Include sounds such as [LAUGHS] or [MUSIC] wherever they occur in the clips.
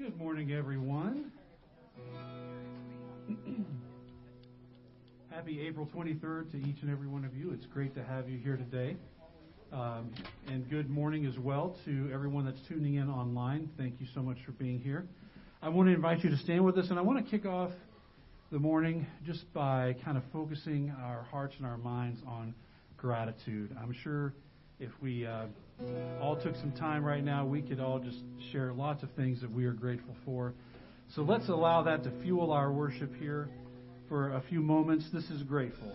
Good morning, everyone. [CLEARS THROAT] Happy April 23rd to each and every one of you. It's great to have you here today. Um, and good morning as well to everyone that's tuning in online. Thank you so much for being here. I want to invite you to stand with us, and I want to kick off the morning just by kind of focusing our hearts and our minds on gratitude. I'm sure if we uh, all took some time right now, we could all just share lots of things that we are grateful for. So let's allow that to fuel our worship here for a few moments. This is grateful.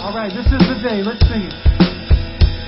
All right, this is the day. Let's sing it.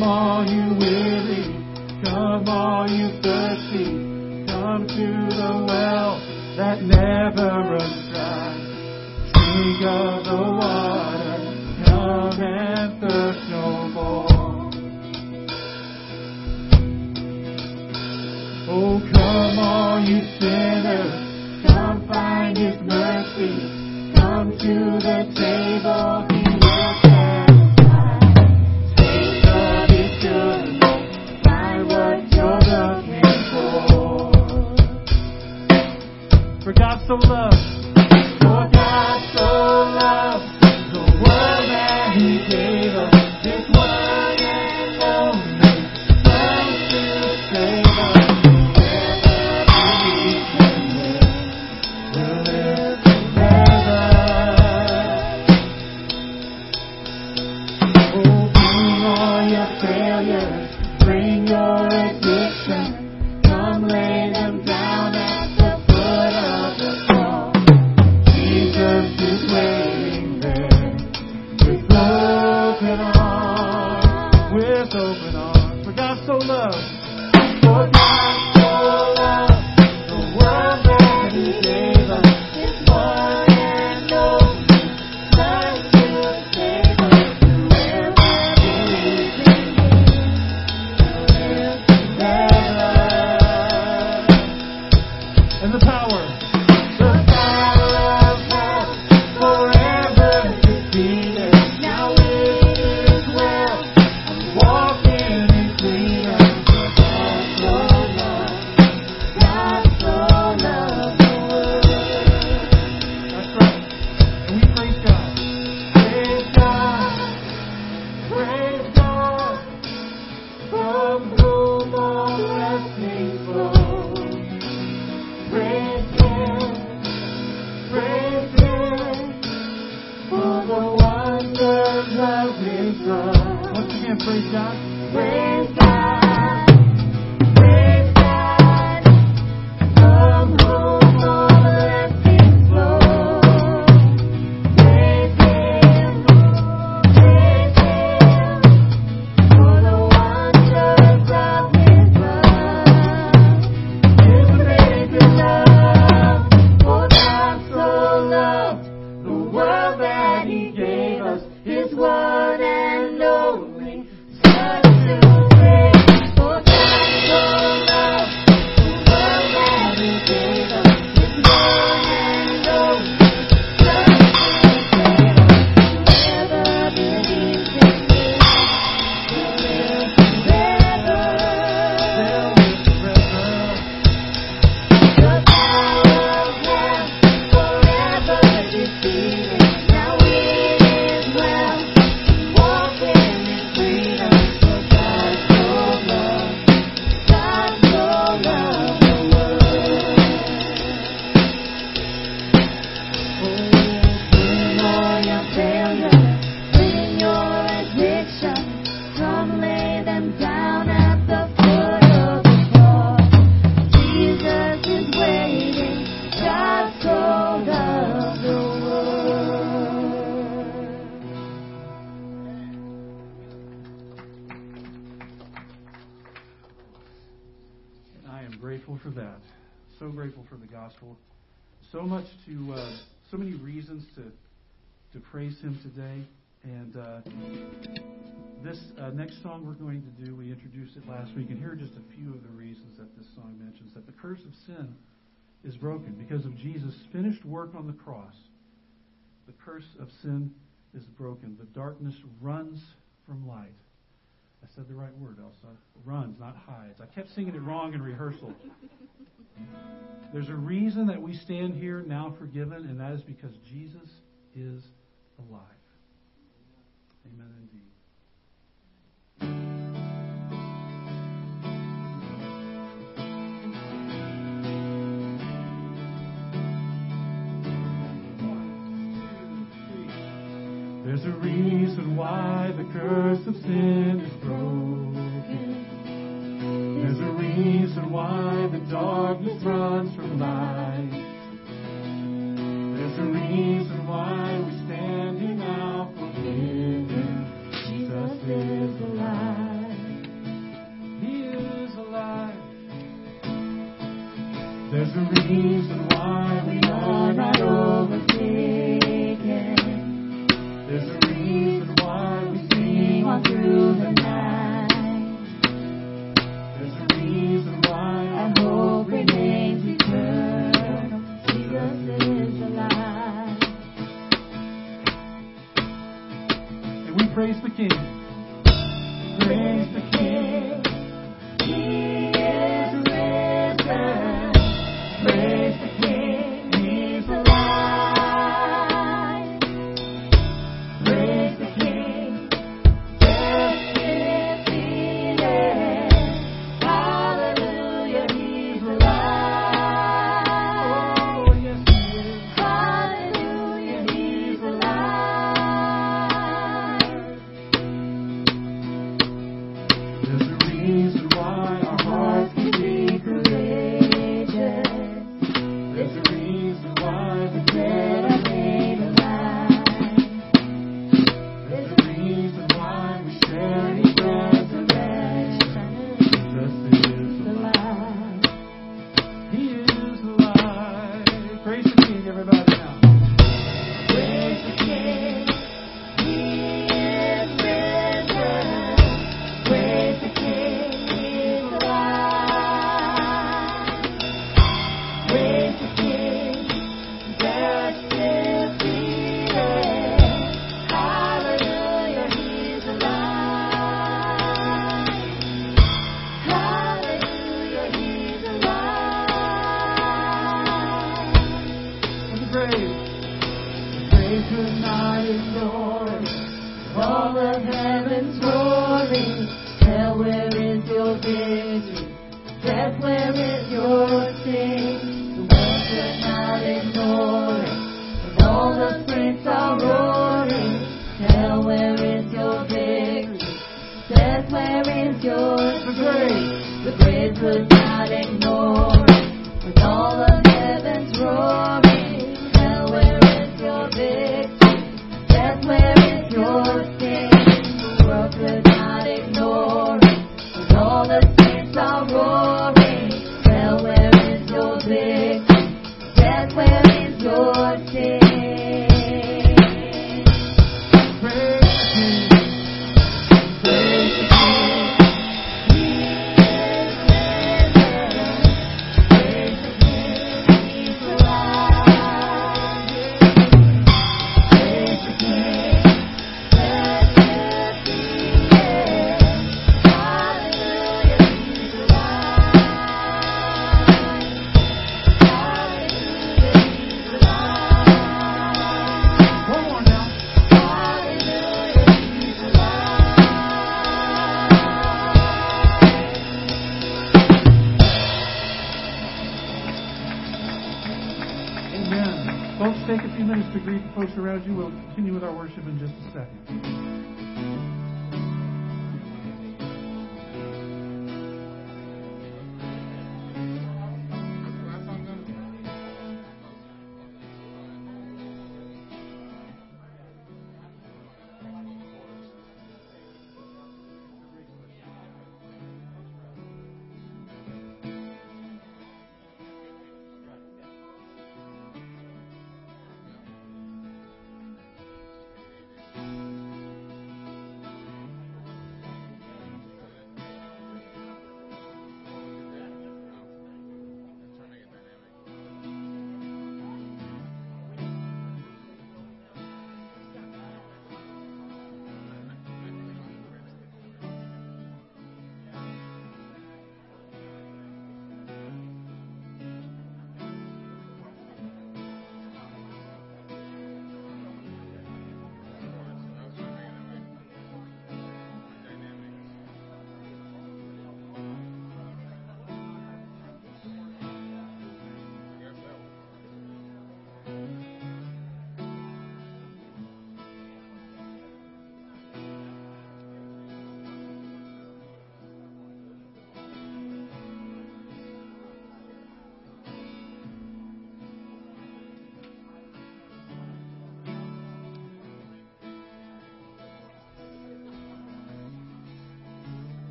Come all you weary, come all you thirsty, come to the well that never runs dry. Drink of the gospel. So much to, uh, so many reasons to, to praise Him today. And uh, this uh, next song we're going to do, we introduced it last week, and here are just a few of the reasons that this song mentions that the curse of sin is broken because of Jesus' finished work on the cross. The curse of sin is broken. The darkness runs from light. I said the right word, Elsa. Runs, not hides. I kept singing it wrong in rehearsal. There's a reason that we stand here now forgiven, and that is because Jesus is alive. Amen indeed. There's a reason why the curse of sin is broken. There's a reason why the darkness runs from light.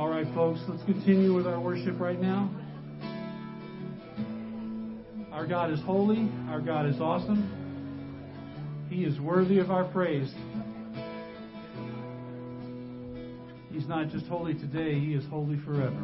All right, folks, let's continue with our worship right now. Our God is holy. Our God is awesome. He is worthy of our praise. He's not just holy today, He is holy forever.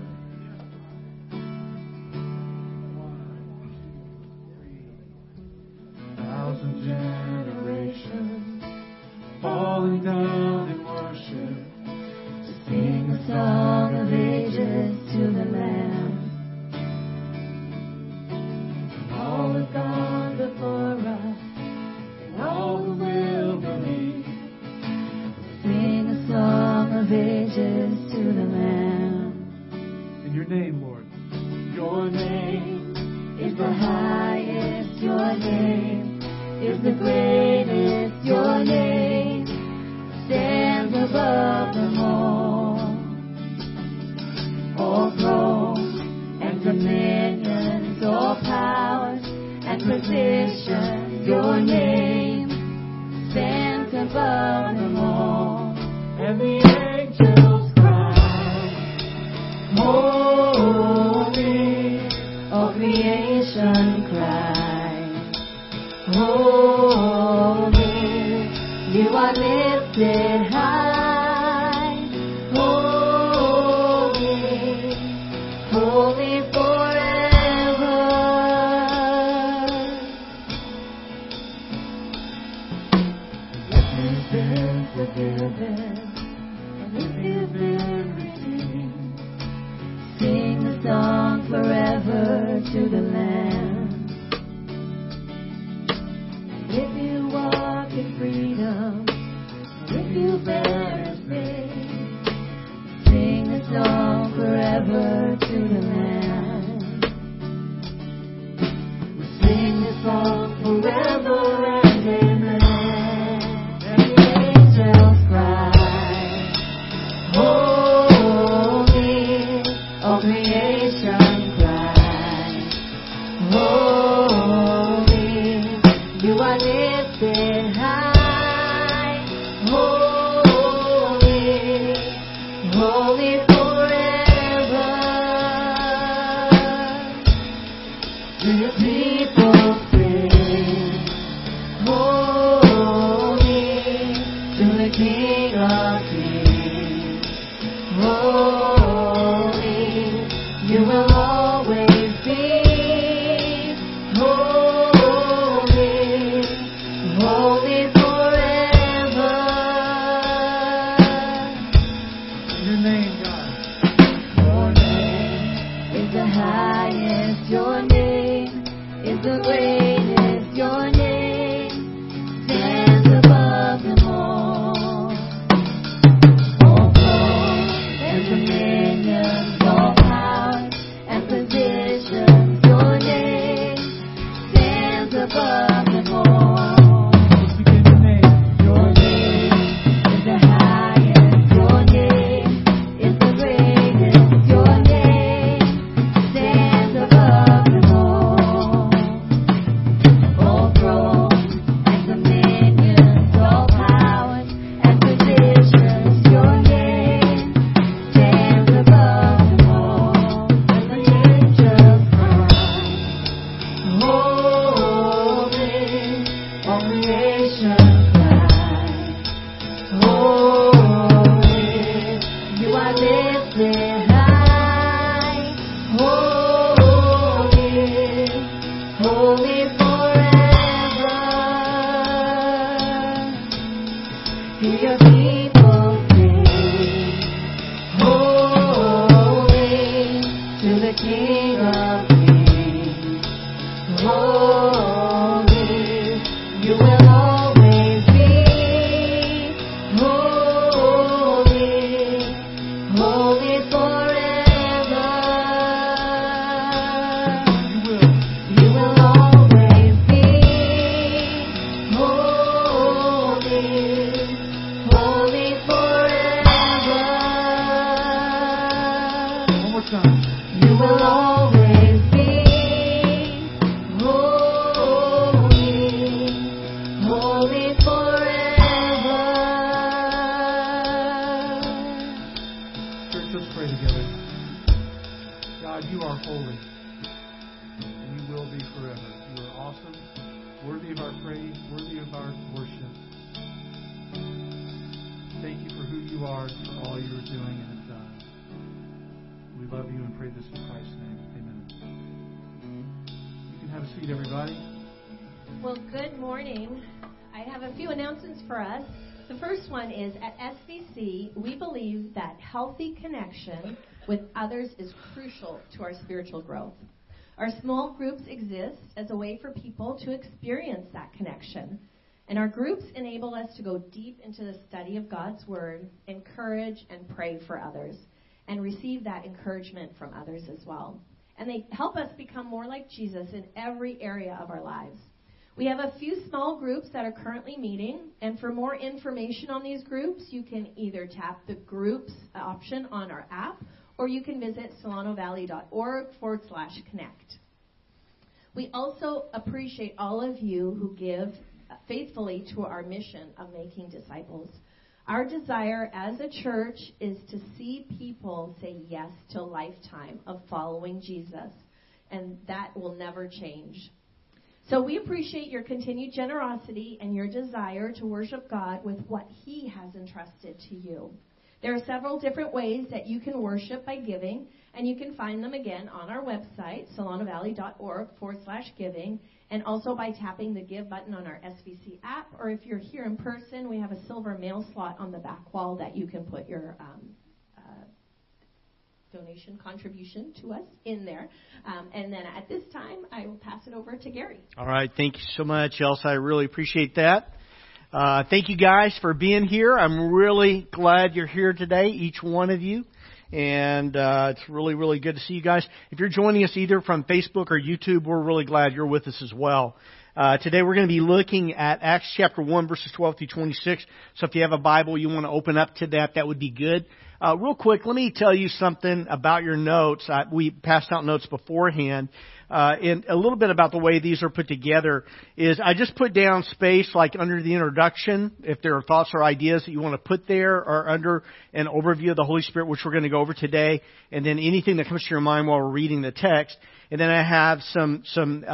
Time. Healthy connection with others is crucial to our spiritual growth. Our small groups exist as a way for people to experience that connection. And our groups enable us to go deep into the study of God's Word, encourage and pray for others, and receive that encouragement from others as well. And they help us become more like Jesus in every area of our lives. We have a few small groups that are currently meeting, and for more information on these groups, you can either tap the groups option on our app or you can visit solanovalley.org forward slash connect. We also appreciate all of you who give faithfully to our mission of making disciples. Our desire as a church is to see people say yes to a lifetime of following Jesus, and that will never change. So we appreciate your continued generosity and your desire to worship God with what He has entrusted to you. There are several different ways that you can worship by giving, and you can find them again on our website, solanovalley.org forward slash giving, and also by tapping the give button on our SVC app, or if you're here in person, we have a silver mail slot on the back wall that you can put your um, donation contribution to us in there. Um, and then at this time, I will pass it over to Gary. All right. Thank you so much, Elsa. I really appreciate that. Uh, thank you guys for being here. I'm really glad you're here today, each one of you. And uh, it's really, really good to see you guys. If you're joining us either from Facebook or YouTube, we're really glad you're with us as well. Uh, today we're going to be looking at Acts chapter 1 verses 12 through 26. So if you have a Bible, you want to open up to that, that would be good. Uh, real quick, let me tell you something about your notes. I, we passed out notes beforehand. Uh, and a little bit about the way these are put together is I just put down space like under the introduction, if there are thoughts or ideas that you want to put there, or under an overview of the Holy Spirit, which we're going to go over today, and then anything that comes to your mind while we're reading the text. And then I have some some uh,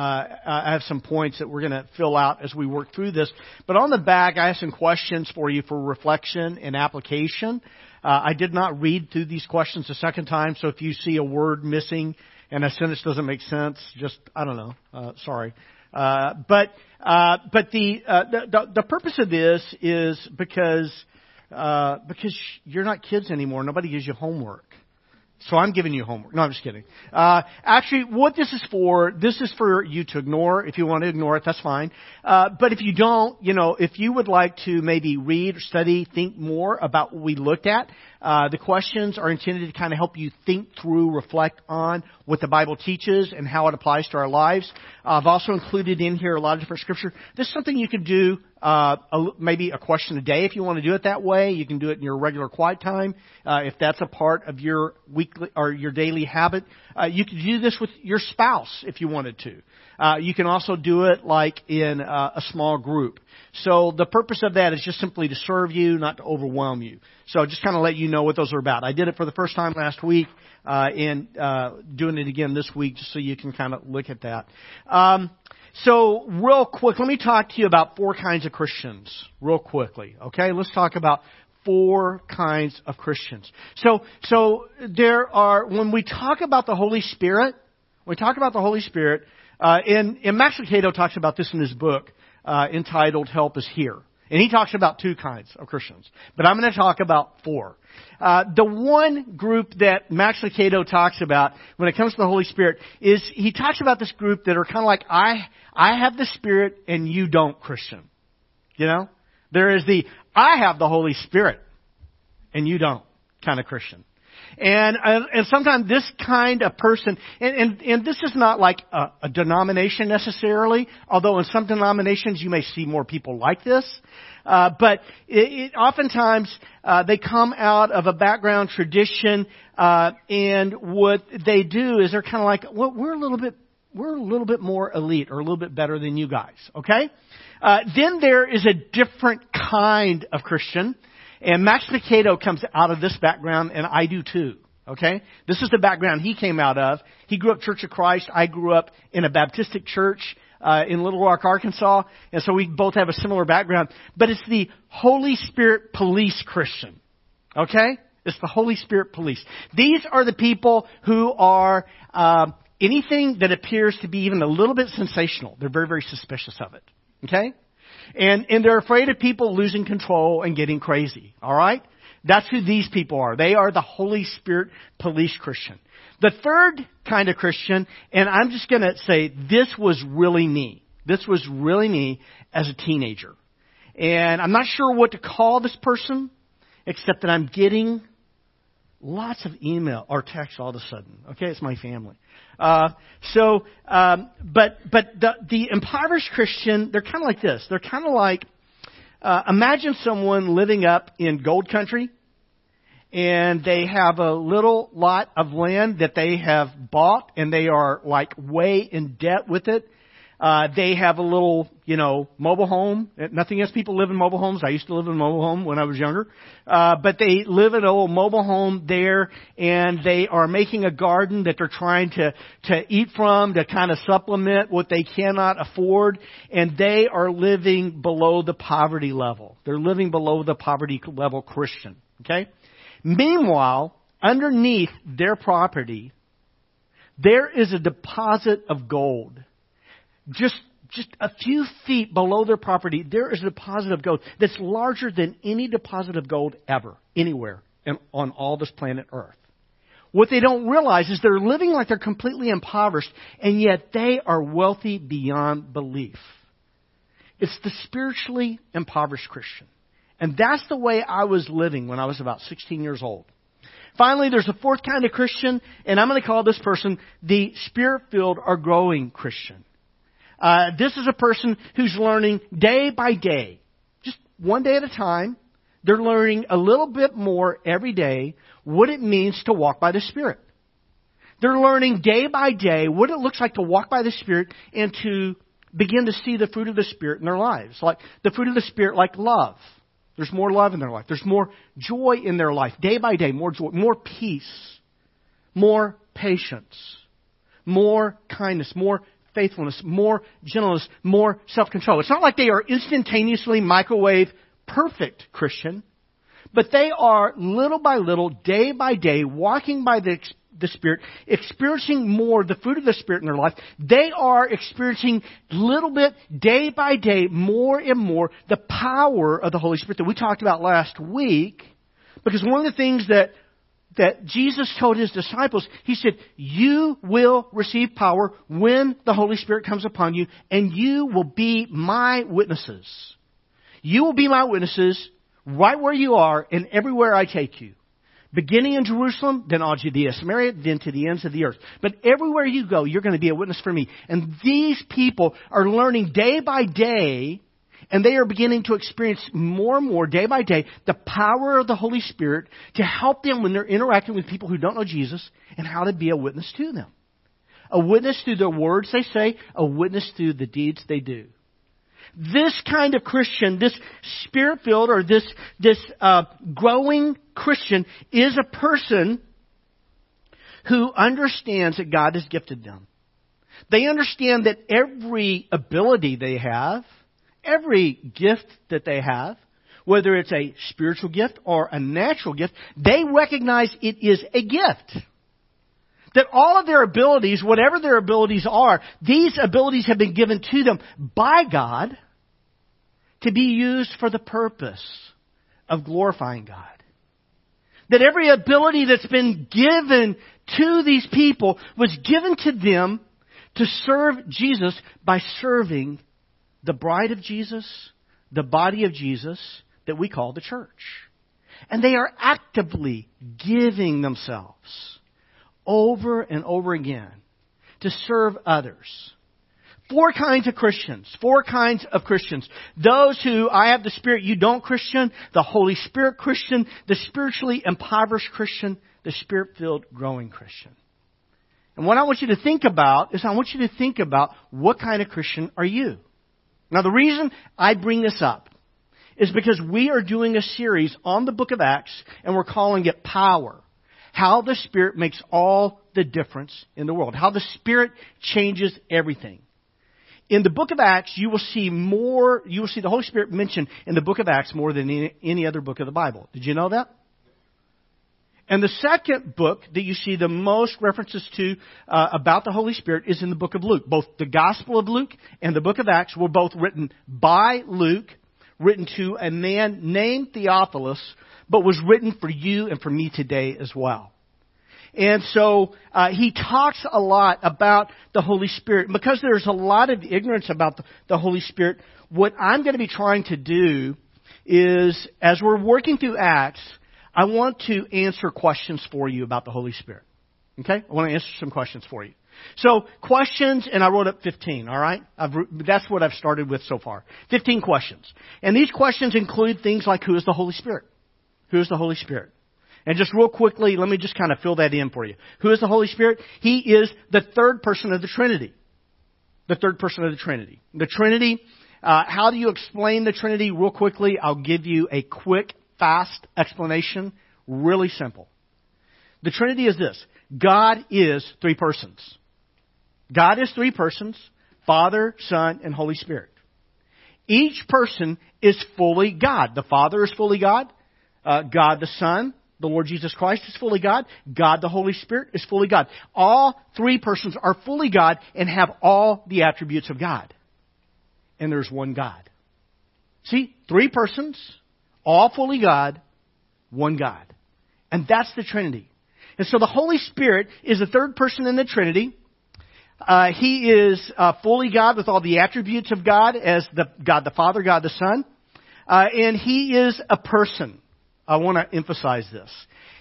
I have some points that we're going to fill out as we work through this. But on the back, I have some questions for you for reflection and application. Uh, I did not read through these questions a second time, so if you see a word missing and a sentence doesn't make sense, just I don't know. Uh, sorry. Uh, but uh, but the, uh, the the the purpose of this is because uh, because you're not kids anymore. Nobody gives you homework. So I'm giving you homework. No, I'm just kidding. Uh, actually, what this is for, this is for you to ignore. If you want to ignore it, that's fine. Uh, but if you don't, you know, if you would like to maybe read, or study, think more about what we looked at, uh, the questions are intended to kind of help you think through, reflect on what the Bible teaches and how it applies to our lives. Uh, I've also included in here a lot of different scripture. This is something you could do uh, a, maybe a question a day if you want to do it that way. You can do it in your regular quiet time uh, if that's a part of your weekly or your daily habit. Uh, you could do this with your spouse if you wanted to. Uh, you can also do it like in uh, a small group. So the purpose of that is just simply to serve you, not to overwhelm you. So just kind of let you know what those are about. I did it for the first time last week, uh, and uh, doing it again this week, just so you can kind of look at that. Um, so real quick, let me talk to you about four kinds of Christians, real quickly. Okay, let's talk about four kinds of Christians. So, so there are when we talk about the Holy Spirit, when we talk about the Holy Spirit, uh, and, and Max Lucado talks about this in his book uh, entitled "Help Is Here." And he talks about two kinds of Christians. But I'm going to talk about four. Uh, the one group that Max Lucado talks about when it comes to the Holy Spirit is he talks about this group that are kind of like, I, I have the Spirit and you don't, Christian. You know? There is the, I have the Holy Spirit and you don't kind of Christian. And and, and sometimes this kind of person, and, and, and this is not like a, a denomination necessarily, although in some denominations you may see more people like this. Uh, but it, it, oftentimes uh, they come out of a background tradition, uh, and what they do is they're kind of like, well, we're a little bit we're a little bit more elite or a little bit better than you guys. Okay. Uh, then there is a different kind of Christian and Max Lucado comes out of this background, and I do too. Okay? This is the background he came out of. He grew up Church of Christ. I grew up in a Baptistic church uh, in Little Rock, Arkansas, and so we both have a similar background. But it's the Holy Spirit police Christian. Okay? It's the Holy Spirit police. These are the people who are uh, anything that appears to be even a little bit sensational. They're very, very suspicious of it. Okay? And, and they're afraid of people losing control and getting crazy. Alright? That's who these people are. They are the Holy Spirit police Christian. The third kind of Christian, and I'm just gonna say this was really me. This was really me as a teenager. And I'm not sure what to call this person, except that I'm getting lots of email or text all of a sudden. Okay, it's my family. Uh, so, um, but but the the impoverished Christian, they're kind of like this. They're kind of like uh, imagine someone living up in gold country, and they have a little lot of land that they have bought, and they are like way in debt with it, uh, they have a little, you know, mobile home. Nothing against people live in mobile homes. I used to live in a mobile home when I was younger. Uh, but they live in a little mobile home there and they are making a garden that they're trying to, to eat from to kind of supplement what they cannot afford. And they are living below the poverty level. They're living below the poverty level Christian. Okay? Meanwhile, underneath their property, there is a deposit of gold just just a few feet below their property, there is a deposit of gold that's larger than any deposit of gold ever, anywhere in, on all this planet Earth. What they don't realize is they're living like they're completely impoverished, and yet they are wealthy beyond belief. It's the spiritually impoverished Christian. And that's the way I was living when I was about 16 years old. Finally, there's a fourth kind of Christian, and I'm going to call this person the spirit filled or growing Christian. Uh, this is a person who's learning day by day, just one day at a time. They're learning a little bit more every day what it means to walk by the Spirit. They're learning day by day what it looks like to walk by the Spirit and to begin to see the fruit of the Spirit in their lives. Like the fruit of the Spirit, like love. There's more love in their life. There's more joy in their life. Day by day, more joy, more peace, more patience, more kindness, more faithfulness, more gentleness, more self-control. It's not like they are instantaneously microwave perfect Christian, but they are little by little, day by day, walking by the, the Spirit, experiencing more the fruit of the Spirit in their life. They are experiencing little bit, day by day, more and more the power of the Holy Spirit that we talked about last week. Because one of the things that that Jesus told his disciples, he said, You will receive power when the Holy Spirit comes upon you, and you will be my witnesses. You will be my witnesses right where you are and everywhere I take you. Beginning in Jerusalem, then all Judea, Samaria, then to the ends of the earth. But everywhere you go, you're going to be a witness for me. And these people are learning day by day and they are beginning to experience more and more, day by day, the power of the Holy Spirit to help them when they're interacting with people who don't know Jesus and how to be a witness to them. A witness through the words they say, a witness through the deeds they do. This kind of Christian, this spirit-filled or this, this uh, growing Christian is a person who understands that God has gifted them. They understand that every ability they have – every gift that they have, whether it's a spiritual gift or a natural gift, they recognize it is a gift. That all of their abilities, whatever their abilities are, these abilities have been given to them by God to be used for the purpose of glorifying God. That every ability that's been given to these people was given to them to serve Jesus by serving the bride of Jesus, the body of Jesus that we call the church. And they are actively giving themselves over and over again to serve others. Four kinds of Christians. Four kinds of Christians. Those who I have the Spirit, you don't Christian, the Holy Spirit Christian, the spiritually impoverished Christian, the Spirit filled growing Christian. And what I want you to think about is I want you to think about what kind of Christian are you? Now the reason I bring this up is because we are doing a series on the book of Acts and we're calling it Power. How the Spirit makes all the difference in the world. How the Spirit changes everything. In the book of Acts, you will see more, you will see the Holy Spirit mentioned in the book of Acts more than any, any other book of the Bible. Did you know that? And the second book that you see the most references to uh, about the Holy Spirit is in the book of Luke. Both the Gospel of Luke and the book of Acts were both written by Luke, written to a man named Theophilus, but was written for you and for me today as well. And so uh, he talks a lot about the Holy Spirit. Because there's a lot of ignorance about the, the Holy Spirit, what I'm going to be trying to do is, as we're working through Acts, I want to answer questions for you about the Holy Spirit. Okay? I want to answer some questions for you. So, questions, and I wrote up 15, alright? That's what I've started with so far. 15 questions. And these questions include things like who is the Holy Spirit? Who is the Holy Spirit? And just real quickly, let me just kind of fill that in for you. Who is the Holy Spirit? He is the third person of the Trinity. The third person of the Trinity. The Trinity, uh, how do you explain the Trinity? Real quickly, I'll give you a quick, fast explanation. Really simple. The Trinity is this. God is three persons. God is three persons. Father, Son, and Holy Spirit. Each person is fully God. The Father is fully God. Uh, God the Son, the Lord Jesus Christ is fully God. God the Holy Spirit is fully God. All three persons are fully God and have all the attributes of God. And there's one God. See, three persons, all fully God, one God. And that's the Trinity. And so the Holy Spirit is the third person in the Trinity. Uh, he is uh, fully God with all the attributes of God as the God the Father, God the Son. Uh, and he is a person. I want to emphasize this.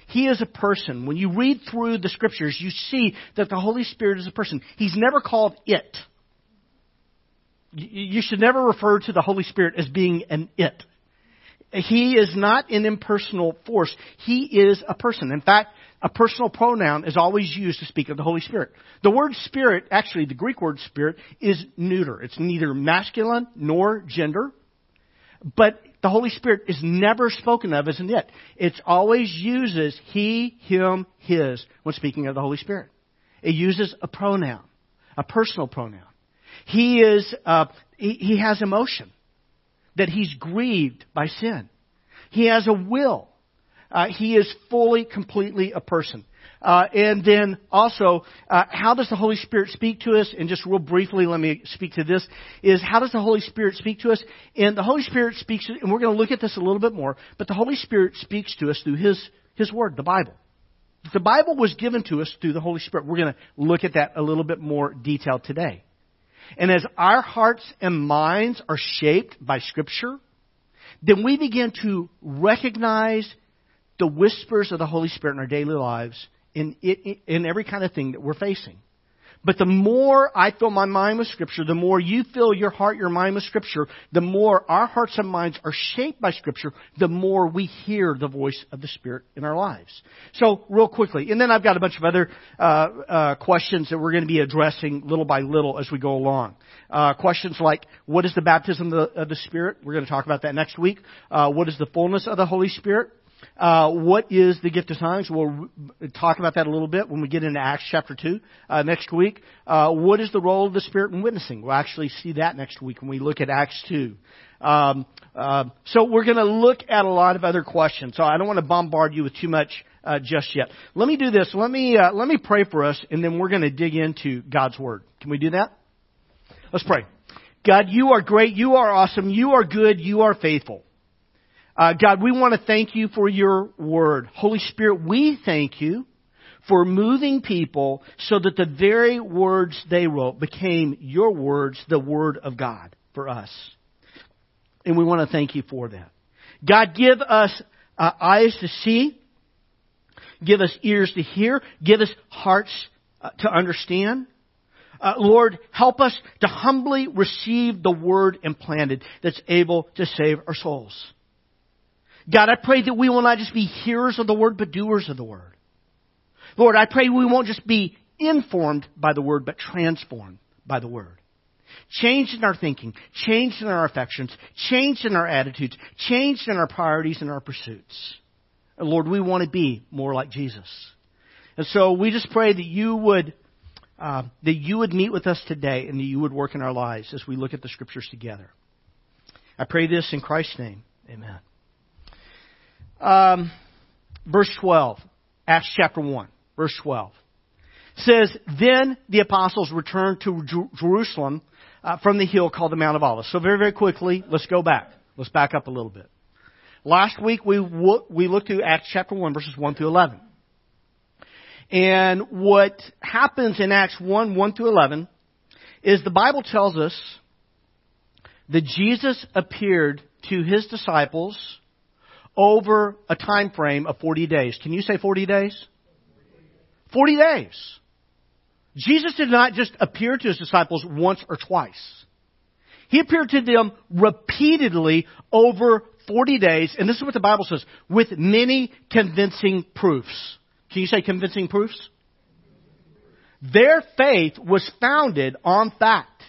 He is a person. When you read through the scriptures, you see that the Holy Spirit is a person. He's never called it. You should never refer to the Holy Spirit as being an it. He is not an impersonal force. He is a person. In fact, a personal pronoun is always used to speak of the Holy Spirit. The word spirit, actually the Greek word spirit, is neuter. It's neither masculine nor gender. But the Holy Spirit is never spoken of as an it. It always uses he, him, his when speaking of the Holy Spirit. It uses a pronoun, a personal pronoun. He is, uh, he, he has emotion, that he's grieved by sin. He has a will. Uh, he is fully, completely a person. Uh, and then also, uh, how does the Holy Spirit speak to us? And just real briefly, let me speak to this: is how does the Holy Spirit speak to us? And the Holy Spirit speaks, and we're going to look at this a little bit more. But the Holy Spirit speaks to us through His His Word, the Bible. The Bible was given to us through the Holy Spirit. We're going to look at that a little bit more detail today. And as our hearts and minds are shaped by Scripture, then we begin to recognize the whispers of the Holy Spirit in our daily lives in, in, in every kind of thing that we're facing. But the more I fill my mind with Scripture, the more you fill your heart, your mind with Scripture, the more our hearts and minds are shaped by Scripture, the more we hear the voice of the Spirit in our lives. So, real quickly, and then I've got a bunch of other uh, uh, questions that we're going to be addressing little by little as we go along. Uh, questions like, what is the baptism of the, of the Spirit? We're going to talk about that next week. Uh, what is the fullness of the Holy Spirit? Uh, what is the gift of tongues? We'll talk about that a little bit when we get into Acts chapter 2 uh, next week. Uh, what is the role of the Spirit in witnessing? We'll actually see that next week when we look at Acts 2. Um, uh, so we're going to look at a lot of other questions. So I don't want to bombard you with too much uh, just yet. Let me do this. Let me let me pray for us, and then we're going to dig into God's Word. Can we do that? Let's pray. God, you are great. You are awesome. You are good. You are faithful. Uh, God, we want to thank you for your word. Holy Spirit, we thank you for moving people so that the very words they wrote became your words, the word of God for us. And we want to thank you for that. God, give us uh, eyes to see. Give us ears to hear. Give us hearts uh, to understand. Uh, Lord, help us to humbly receive the word implanted that's able to save our souls. God, I pray that we will not just be hearers of the word, but doers of the word. Lord, I pray we won't just be informed by the word, but transformed by the word. Changed in our thinking, changed in our affections, changed in our attitudes, changed in our priorities and our pursuits. And Lord, we want to be more like Jesus. And so we just pray that you would uh, that you would meet with us today and that you would work in our lives as we look at the scriptures together. I pray this in Christ's name. Amen. Um, verse 12, Acts chapter 1, verse 12 says, Then the apostles returned to Jerusalem uh, from the hill called the Mount of Olives. So very, very quickly, let's go back. Let's back up a little bit. Last week we, we looked through Acts chapter 1 verses 1 through 11. And what happens in Acts 1, 1 through 11 is the Bible tells us that Jesus appeared to his disciples over a time frame of 40 days. Can you say 40 days? 40 days. Jesus did not just appear to his disciples once or twice. He appeared to them repeatedly over 40 days, and this is what the Bible says, with many convincing proofs. Can you say convincing proofs? Their faith was founded on fact.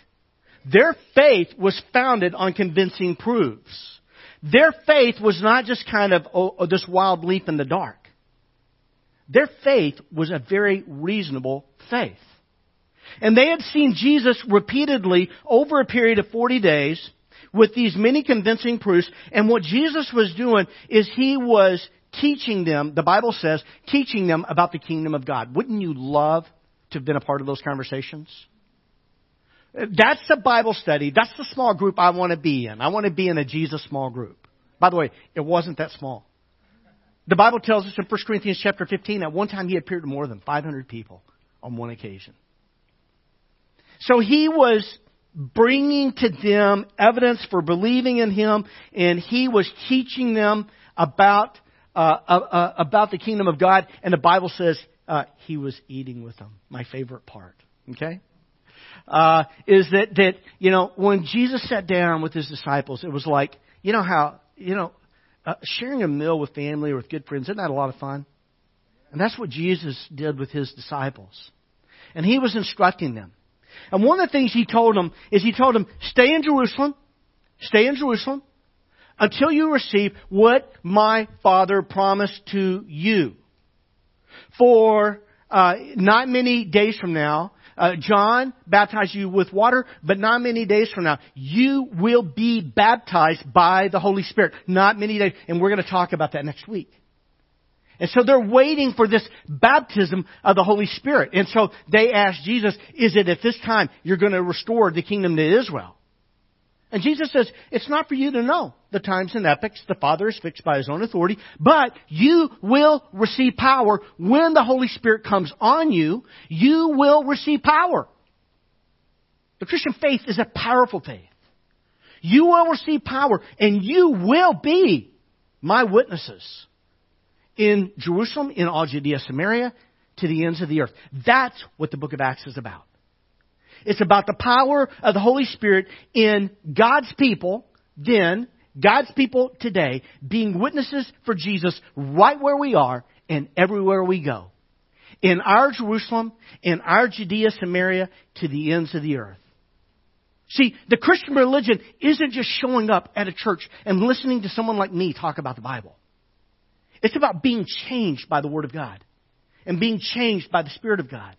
Their faith was founded on convincing proofs. Their faith was not just kind of oh, oh, this wild leap in the dark. Their faith was a very reasonable faith. And they had seen Jesus repeatedly over a period of 40 days with these many convincing proofs. And what Jesus was doing is he was teaching them, the Bible says, teaching them about the kingdom of God. Wouldn't you love to have been a part of those conversations? That's the Bible study. That's the small group I want to be in. I want to be in a Jesus small group. By the way, it wasn't that small. The Bible tells us in 1 Corinthians chapter 15 at one time he appeared to more than 500 people on one occasion. So he was bringing to them evidence for believing in him and he was teaching them about uh, uh, uh, about the kingdom of God and the Bible says uh, he was eating with them. My favorite part. Okay? Uh, is that, that, you know, when Jesus sat down with his disciples, it was like, you know how, you know, uh, sharing a meal with family or with good friends, isn't that a lot of fun? And that's what Jesus did with his disciples. And he was instructing them. And one of the things he told them is he told them, stay in Jerusalem, stay in Jerusalem, until you receive what my Father promised to you. For uh, not many days from now, uh, John baptized you with water, but not many days from now, you will be baptized by the Holy Spirit. Not many days. And we're going to talk about that next week. And so they're waiting for this baptism of the Holy Spirit. And so they ask Jesus, is it at this time you're going to restore the kingdom to Israel? And Jesus says, it's not for you to know the times and epochs. The Father is fixed by His own authority. But you will receive power when the Holy Spirit comes on you. You will receive power. The Christian faith is a powerful faith. You will receive power and you will be my witnesses in Jerusalem, in all Judea, Samaria, to the ends of the earth. That's what the book of Acts is about. It's about the power of the Holy Spirit in God's people then, God's people today, being witnesses for Jesus right where we are and everywhere we go. In our Jerusalem, in our Judea, Samaria, to the ends of the earth. See, the Christian religion isn't just showing up at a church and listening to someone like me talk about the Bible. It's about being changed by the Word of God and being changed by the Spirit of God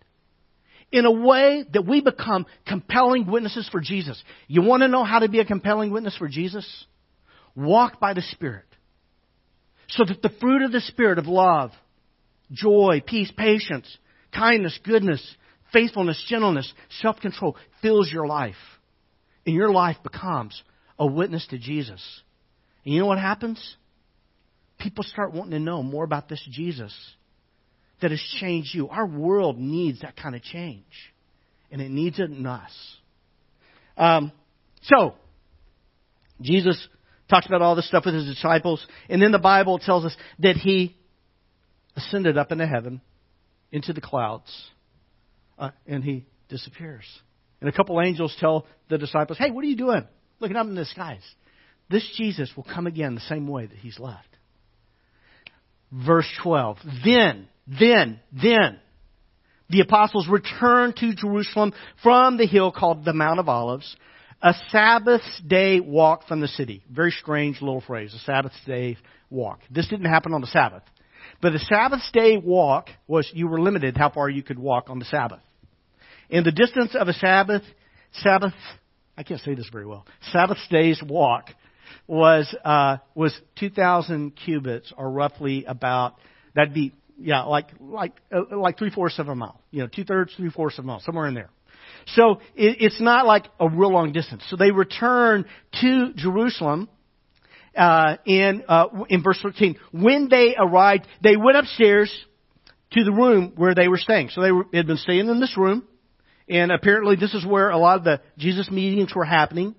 in a way that we become compelling witnesses for Jesus. You want to know how to be a compelling witness for Jesus? Walk by the Spirit. So that the fruit of the Spirit of love, joy, peace, patience, kindness, goodness, faithfulness, gentleness, self control fills your life. and your life becomes a witness to Jesus. And you know what happens? People start wanting to know more about this Jesus that has changed you. Our world needs that kind of change, and it needs it in us. Um, so, Jesus talks about all this stuff with his disciples, and then the Bible tells us that he ascended up into heaven, into the clouds, uh, and he disappears. And a couple angels tell the disciples, Hey, what are you doing? Looking up in the skies. This Jesus will come again the same way that he's left. Verse 12. Then, then, then, the apostles returned to Jerusalem from the hill called the Mount of Olives, a Sabbath day walk from the city. Very strange little phrase, a Sabbath day walk. This didn't happen on the Sabbath. But the Sabbath day walk was you were limited how far you could walk on the Sabbath. And the distance of a Sabbath, Sabbath, I can't say this very well, Sabbath day's walk was, uh, was 2,000 cubits or roughly about, that'd be, yeah, like, like, uh, like three fourths of a mile. You know, two thirds, three fourths of a mile, somewhere in there. So it, it's not like a real long distance. So they return to Jerusalem, uh, in, uh, in verse 13. When they arrived, they went upstairs to the room where they were staying. So they were, had been staying in this room. And apparently this is where a lot of the Jesus meetings were happening,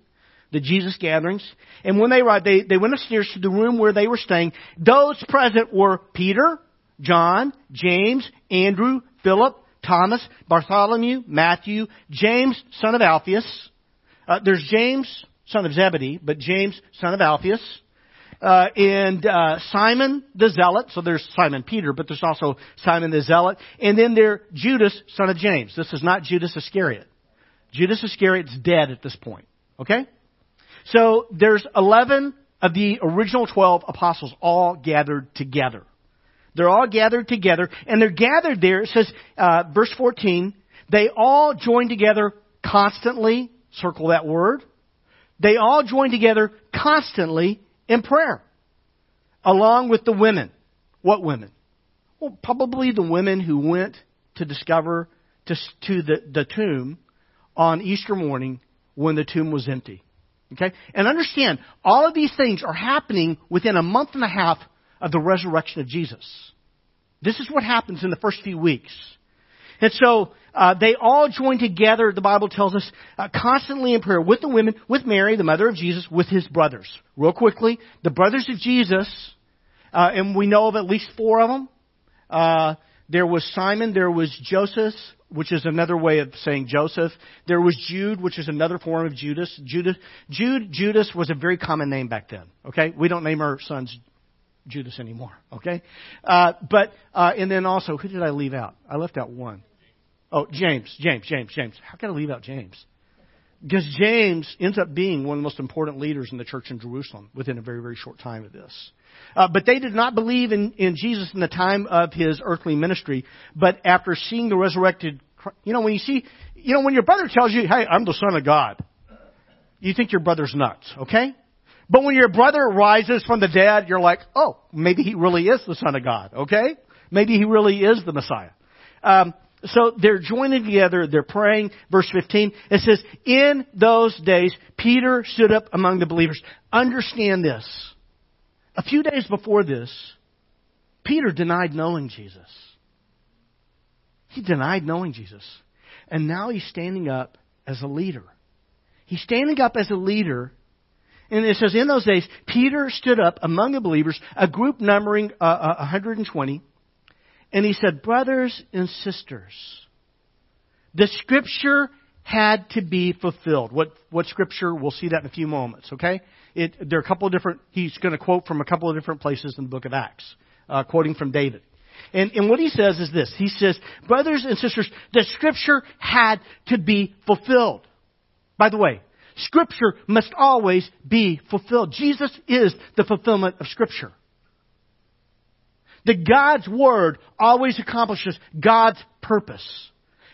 the Jesus gatherings. And when they arrived, they, they went upstairs to the room where they were staying. Those present were Peter, John, James, Andrew, Philip, Thomas, Bartholomew, Matthew, James, son of Alphaeus. Uh, there's James, son of Zebedee, but James, son of Alphaeus. Uh, and uh, Simon the Zealot. So there's Simon Peter, but there's also Simon the Zealot. And then there's Judas, son of James. This is not Judas Iscariot. Judas Iscariot's dead at this point. Okay? So there's 11 of the original 12 apostles all gathered together. They're all gathered together, and they're gathered there. It says, uh, verse 14, they all join together constantly. Circle that word. They all join together constantly in prayer, along with the women. What women? Well, probably the women who went to discover to, to the, the tomb on Easter morning when the tomb was empty. Okay? And understand, all of these things are happening within a month and a half of the resurrection of Jesus. This is what happens in the first few weeks. And so uh, they all join together, the Bible tells us, uh, constantly in prayer with the women, with Mary, the mother of Jesus, with his brothers. Real quickly, the brothers of Jesus, uh, and we know of at least four of them. Uh, there was Simon, there was Joseph, which is another way of saying Joseph. There was Jude, which is another form of Judas. Judas, Jude, Judas was a very common name back then. Okay, we don't name our sons Judas anymore. Okay, uh, but uh, and then also, who did I leave out? I left out one. Oh, James, James, James, James. How can I leave out James? Because James ends up being one of the most important leaders in the church in Jerusalem within a very, very short time of this. Uh, but they did not believe in, in Jesus in the time of his earthly ministry. But after seeing the resurrected, you know, when you see, you know, when your brother tells you, "Hey, I'm the son of God," you think your brother's nuts, okay? But when your brother rises from the dead, you're like, "Oh, maybe he really is the son of God," okay? Maybe he really is the Messiah. Um, so they're joining together, they're praying. Verse 15, it says, In those days, Peter stood up among the believers. Understand this. A few days before this, Peter denied knowing Jesus. He denied knowing Jesus. And now he's standing up as a leader. He's standing up as a leader. And it says, in those days, Peter stood up among the believers, a group numbering uh, 120. And he said, Brothers and sisters, the scripture had to be fulfilled. What, what scripture? We'll see that in a few moments, okay? It, there are a couple of different, he's going to quote from a couple of different places in the book of Acts, uh, quoting from David. And, and what he says is this. He says, brothers and sisters, the scripture had to be fulfilled. By the way, scripture must always be fulfilled. Jesus is the fulfillment of scripture. That God's Word always accomplishes God's purpose.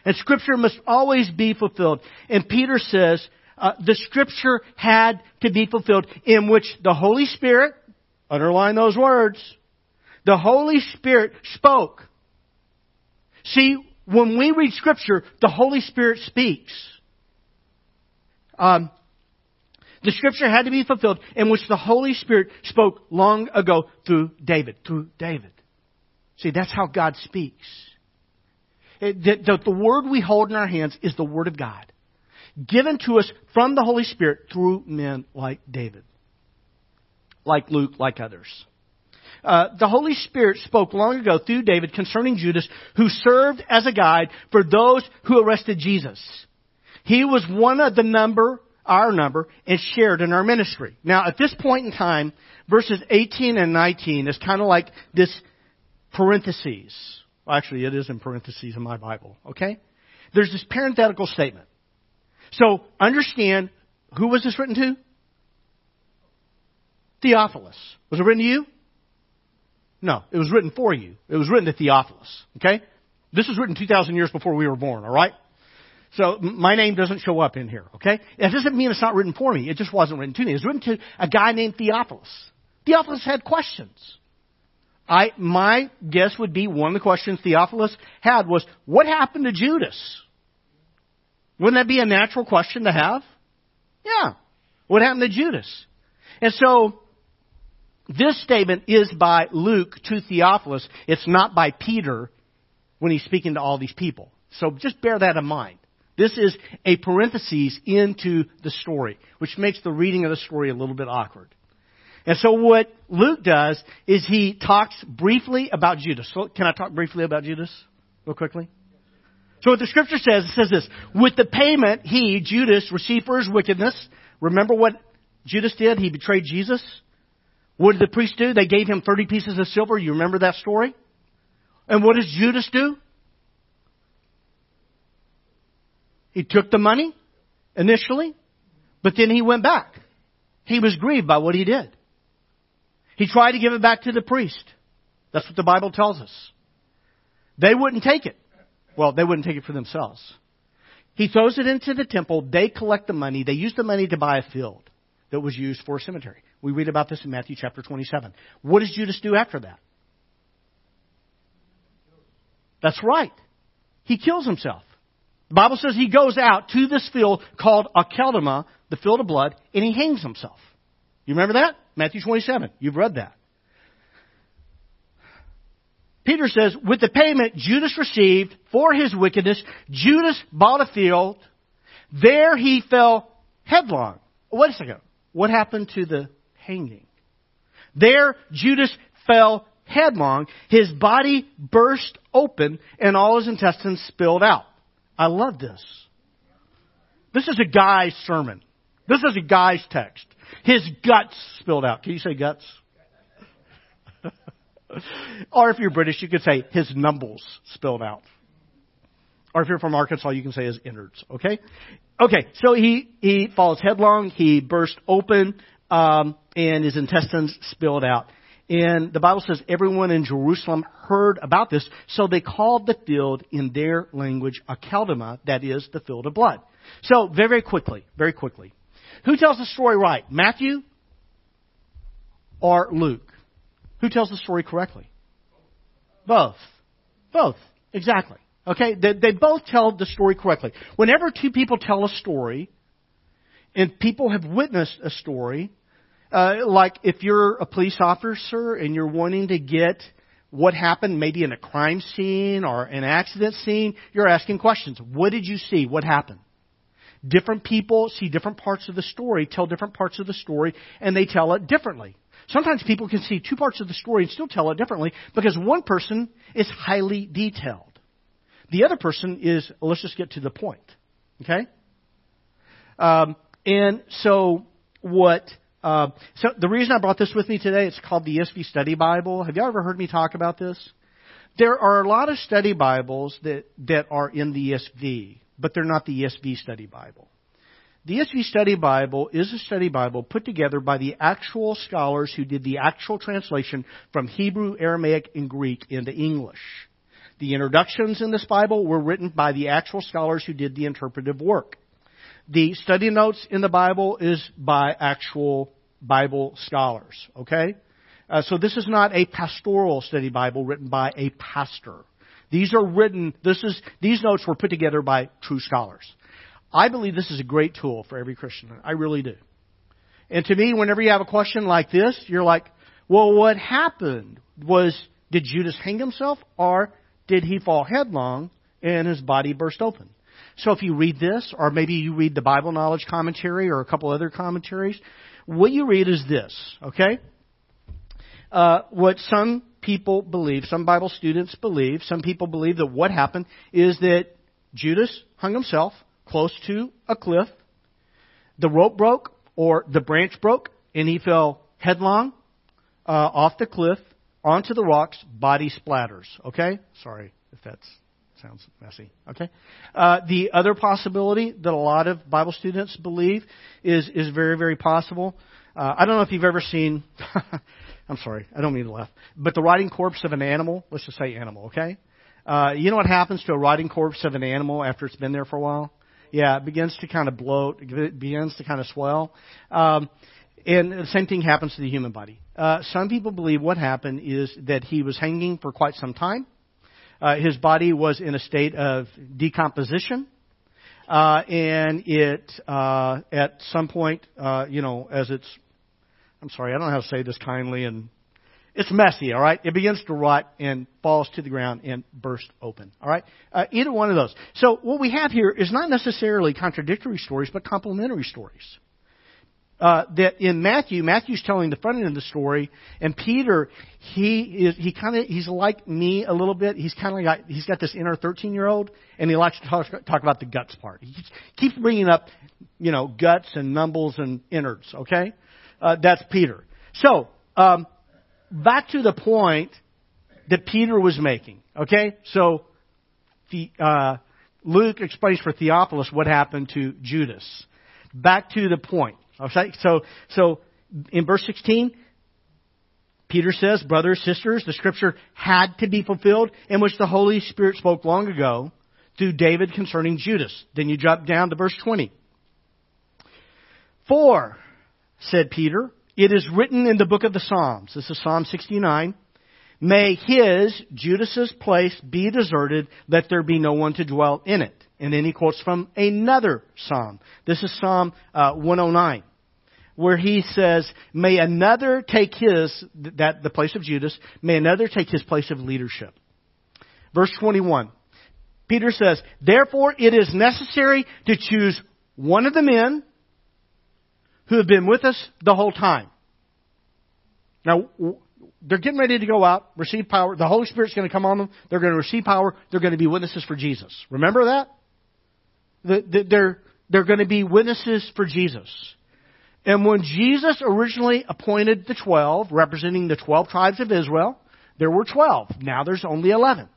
And Scripture must always be fulfilled. And Peter says, uh, the Scripture had to be fulfilled in which the Holy Spirit, underline those words, the Holy Spirit spoke. See, when we read Scripture, the Holy Spirit speaks. Um, The scripture had to be fulfilled in which the Holy Spirit spoke long ago through David. Through David. See, that's how God speaks. It, the, the, the word we hold in our hands is the Word of God, given to us from the Holy Spirit through men like David, like Luke, like others. Uh, the Holy Spirit spoke long ago through David concerning Judas, who served as a guide for those who arrested Jesus. He was one of the number, our number, and shared in our ministry. Now, at this point in time, verses 18 and 19 is kind of like this parentheses. Well, actually, it is in parentheses in my Bible, okay? There's this parenthetical statement. So, understand, who was this written to? Theophilus. Was it written to you? No, it was written for you. It was written to Theophilus. Okay? This was written 2,000 years before we were born, alright? So my name doesn't show up in here, okay? It doesn't mean it's not written for me. It just wasn't written to me. It was written to a guy named Theophilus. Theophilus had questions. I, my guess would be one of the questions Theophilus had was, what happened to Judas? Wouldn't that be a natural question to have? Yeah. What happened to Judas? And so, this statement is by Luke to Theophilus. It's not by Peter when he's speaking to all these people. So just bear that in mind. This is a parenthesis into the story, which makes the reading of the story a little bit awkward. And so what Luke does is he talks briefly about Judas. So can I talk briefly about Judas real quickly? So what the scripture says, it says this, with the payment he, Judas, received for his wickedness. Remember what Judas did? He betrayed Jesus. What did the priests do? They gave him 30 pieces of silver. You remember that story? And what does Judas do? He took the money initially, but then he went back. He was grieved by what he did. He tried to give it back to the priest. That's what the Bible tells us. They wouldn't take it. Well, they wouldn't take it for themselves. He throws it into the temple. They collect the money. They use the money to buy a field that was used for a cemetery. We read about this in Matthew chapter 27. What does Judas do after that? That's right. He kills himself. The Bible says he goes out to this field called Akeldama, the field of blood, and he hangs himself. You remember that? Matthew 27. You've read that. Peter says, with the payment Judas received for his wickedness, Judas bought a field. There he fell headlong. Wait a second. What happened to the hanging? There Judas fell headlong. His body burst open and all his intestines spilled out. I love this. This is a guy's sermon. This is a guy's text. His guts spilled out. Can you say guts? [LAUGHS] or if you're British, you could say his numbles spilled out. Or if you're from Arkansas, you can say his innards. Okay? Okay, so he, he falls headlong, he burst open, um, and his intestines spilled out. And the Bible says everyone in Jerusalem heard about this, so they called the field in their language Akeldama, that is, the field of blood. So, very, very quickly, very quickly. Who tells the story right? Matthew or Luke? Who tells the story correctly? Both. Both. Exactly. Okay? They, they both tell the story correctly. Whenever two people tell a story, and people have witnessed a story, uh, like if you're a police officer and you're wanting to get what happened maybe in a crime scene or an accident scene, you're asking questions. What did you see? What happened? Different people see different parts of the story, tell different parts of the story, and they tell it differently. Sometimes people can see two parts of the story and still tell it differently because one person is highly detailed. The other person is, let's just get to the point. Okay? Um, and so what, uh, so the reason I brought this with me today, it's called the ESV Study Bible. Have you ever heard me talk about this? There are a lot of study Bibles that, that are in the ESV, but they're not the ESV Study Bible. The ESV Study Bible is a study Bible put together by the actual scholars who did the actual translation from Hebrew, Aramaic, and Greek into English. The introductions in this Bible were written by the actual scholars who did the interpretive work. The study notes in the Bible is by actual Bible scholars, okay? Uh, so this is not a pastoral study Bible written by a pastor. These are written, this is, these notes were put together by true scholars. I believe this is a great tool for every Christian. I really do. And to me, whenever you have a question like this, you're like, well, what happened? Was, did Judas hang himself or did he fall headlong and his body burst open? So if you read this, or maybe you read the Bible Knowledge Commentary or a couple other commentaries, what you read is this, okay? Uh, what some people believe, some Bible students believe, some people believe that what happened is that Judas hung himself close to a cliff. The rope broke, or the branch broke, and he fell headlong uh, off the cliff onto the rocks, body splatters. Okay? Sorry if that sounds messy. Okay? Uh, the other possibility that a lot of Bible students believe is, is very, very possible. Uh, I don't know if you've ever seen, [LAUGHS] I'm sorry, I don't mean to laugh, but the rotting corpse of an animal, let's just say animal, okay? Uh, you know what happens to a rotting corpse of an animal after it's been there for a while? Yeah, it begins to kind of bloat, it begins to kind of swell. Um, and the same thing happens to the human body. Uh, some people believe what happened is that he was hanging for quite some time. Uh, his body was in a state of decomposition. Uh, and it, uh, at some point, uh, you know, as it's, I'm sorry, I don't know how to say this kindly and it's messy, all right? It begins to rot and falls to the ground and bursts open, all right? Uh, either one of those. So what we have here is not necessarily contradictory stories, but complementary stories. Uh, that in Matthew, Matthew's telling the front end of the story, and Peter, he is he kind of he's like me a little bit. He's kind of got he's got this inner thirteen year old, and he likes to talk, talk about the guts part. He keeps bringing up, you know, guts and numbles and innards. Okay, uh, that's Peter. So um, back to the point that Peter was making. Okay, so the, uh, Luke explains for Theophilus what happened to Judas. Back to the point. So so in verse 16, Peter says, brothers, sisters, the scripture had to be fulfilled in which the Holy Spirit spoke long ago through David concerning Judas. Then you drop down to verse 20. For, said Peter, it is written in the book of the Psalms. This is Psalm 69. May his, Judas's place be deserted, let there be no one to dwell in it. And then he quotes from another psalm. This is Psalm uh, 109, where he says, "May another take his that the place of Judas. May another take his place of leadership." Verse 21. Peter says, "Therefore it is necessary to choose one of the men who have been with us the whole time." Now, they're getting ready to go out, receive power. The Holy Spirit's going to come on them. They're going to receive power. They're going to be witnesses for Jesus. Remember that? They're, they're going to be witnesses for Jesus. And when Jesus originally appointed the 12, representing the 12 tribes of Israel, there were 12. Now there's only 11.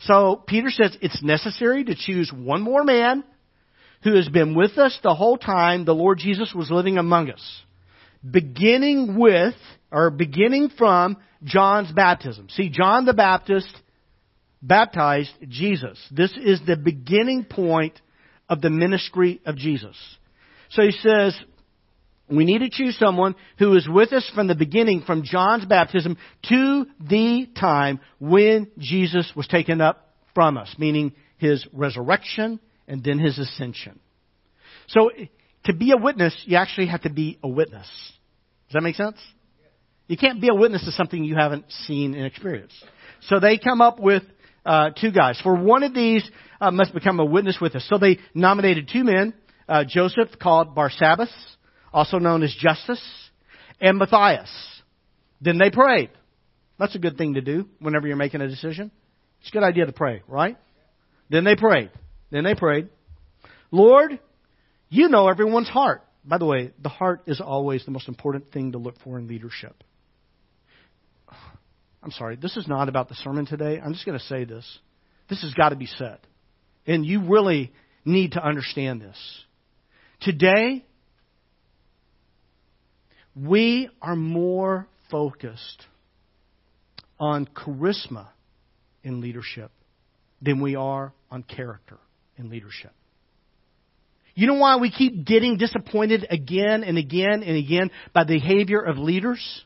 So Peter says it's necessary to choose one more man who has been with us the whole time the Lord Jesus was living among us. Beginning with, or beginning from John's baptism. See, John the Baptist baptized Jesus. This is the beginning point of the ministry of Jesus. So he says, we need to choose someone who is with us from the beginning, from John's baptism to the time when Jesus was taken up from us, meaning his resurrection and then his ascension. So to be a witness, you actually have to be a witness. Does that make sense? You can't be a witness to something you haven't seen and experienced. So they come up with uh, two guys. For one of these uh, must become a witness with us. So they nominated two men, uh, Joseph called Barsabbas, also known as Justus, and Matthias. Then they prayed. That's a good thing to do whenever you're making a decision. It's a good idea to pray, right? Then they prayed. Then they prayed. Lord, you know everyone's heart. By the way, the heart is always the most important thing to look for in leadership. [SIGHS] I'm sorry, this is not about the sermon today. I'm just going to say this. This has got to be said. And you really need to understand this. Today, we are more focused on charisma in leadership than we are on character in leadership. You know why we keep getting disappointed again and again and again by the behavior of leaders?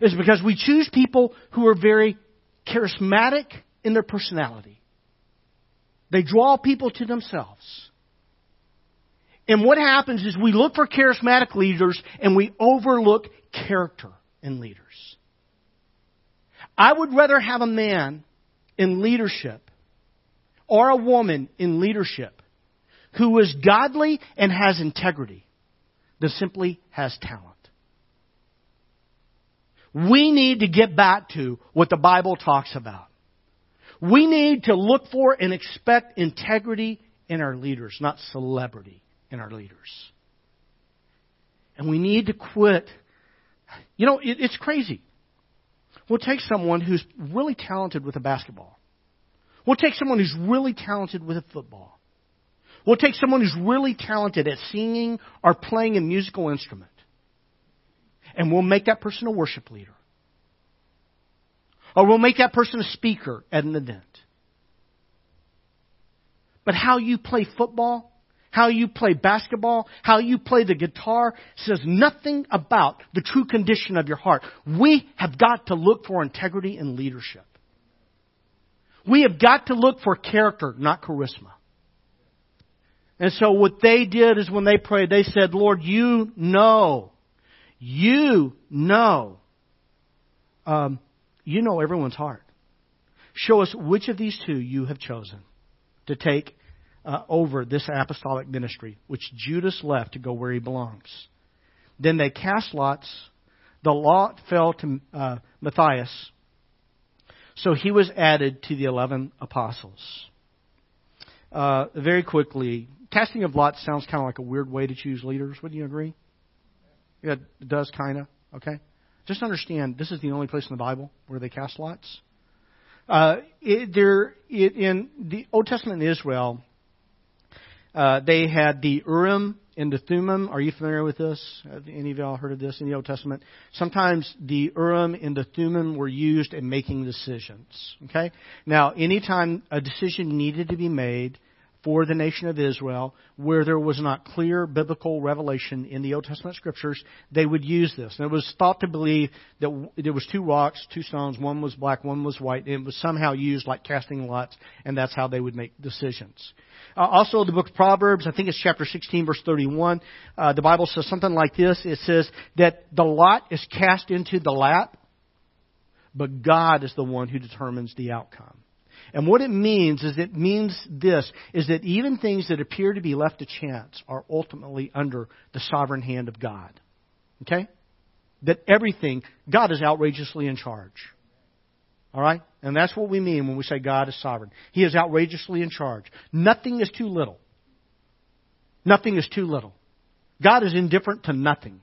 It's because we choose people who are very charismatic in their personality. They draw people to themselves. And what happens is we look for charismatic leaders and we overlook character in leaders. I would rather have a man in leadership or a woman in leadership who is godly and has integrity than simply has talent. We need to get back to what the Bible talks about. We need to look for and expect integrity in our leaders, not celebrity in our leaders. And we need to quit. You know, it, it's crazy. We'll take someone who's really talented with a basketball. We'll take someone who's really talented with a football. We'll take someone who's really talented at singing or playing a musical instrument. And we'll make that person a worship leader. Or we'll make that person a speaker at an event. But how you play football, how you play basketball, how you play the guitar says nothing about the true condition of your heart. We have got to look for integrity and leadership. We have got to look for character, not charisma. And so what they did is when they prayed, they said, Lord, you know, you know, um, you know everyone's heart. Show us which of these two you have chosen to take uh, over this apostolic ministry, which Judas left to go where he belongs. Then they cast lots. The lot fell to uh, Matthias, so he was added to the eleven apostles. Uh, very quickly, casting of lots sounds kind of like a weird way to choose leaders. Wouldn't you agree? It does kind of. Okay. Just understand, this is the only place in the Bible where they cast lots. Uh, it, there, it, in the Old Testament in Israel, uh, they had the Urim and the Thummim. Are you familiar with this? Have any of y'all heard of this in the Old Testament? Sometimes the Urim and the Thummim were used in making decisions. Okay. Now, anytime a decision needed to be made, for the nation of Israel where there was not clear biblical revelation in the Old Testament scriptures, they would use this. And it was thought to believe that there was two rocks, two stones, one was black, one was white, and it was somehow used like casting lots, and that's how they would make decisions. Uh, also, the book of Proverbs, I think it's chapter 16, verse 31, uh, the Bible says something like this. It says that the lot is cast into the lap, but God is the one who determines the outcome. And what it means is it means this is that even things that appear to be left to chance are ultimately under the sovereign hand of God. Okay? That everything, God is outrageously in charge. All right? And that's what we mean when we say God is sovereign. He is outrageously in charge. Nothing is too little. Nothing is too little. God is indifferent to nothing.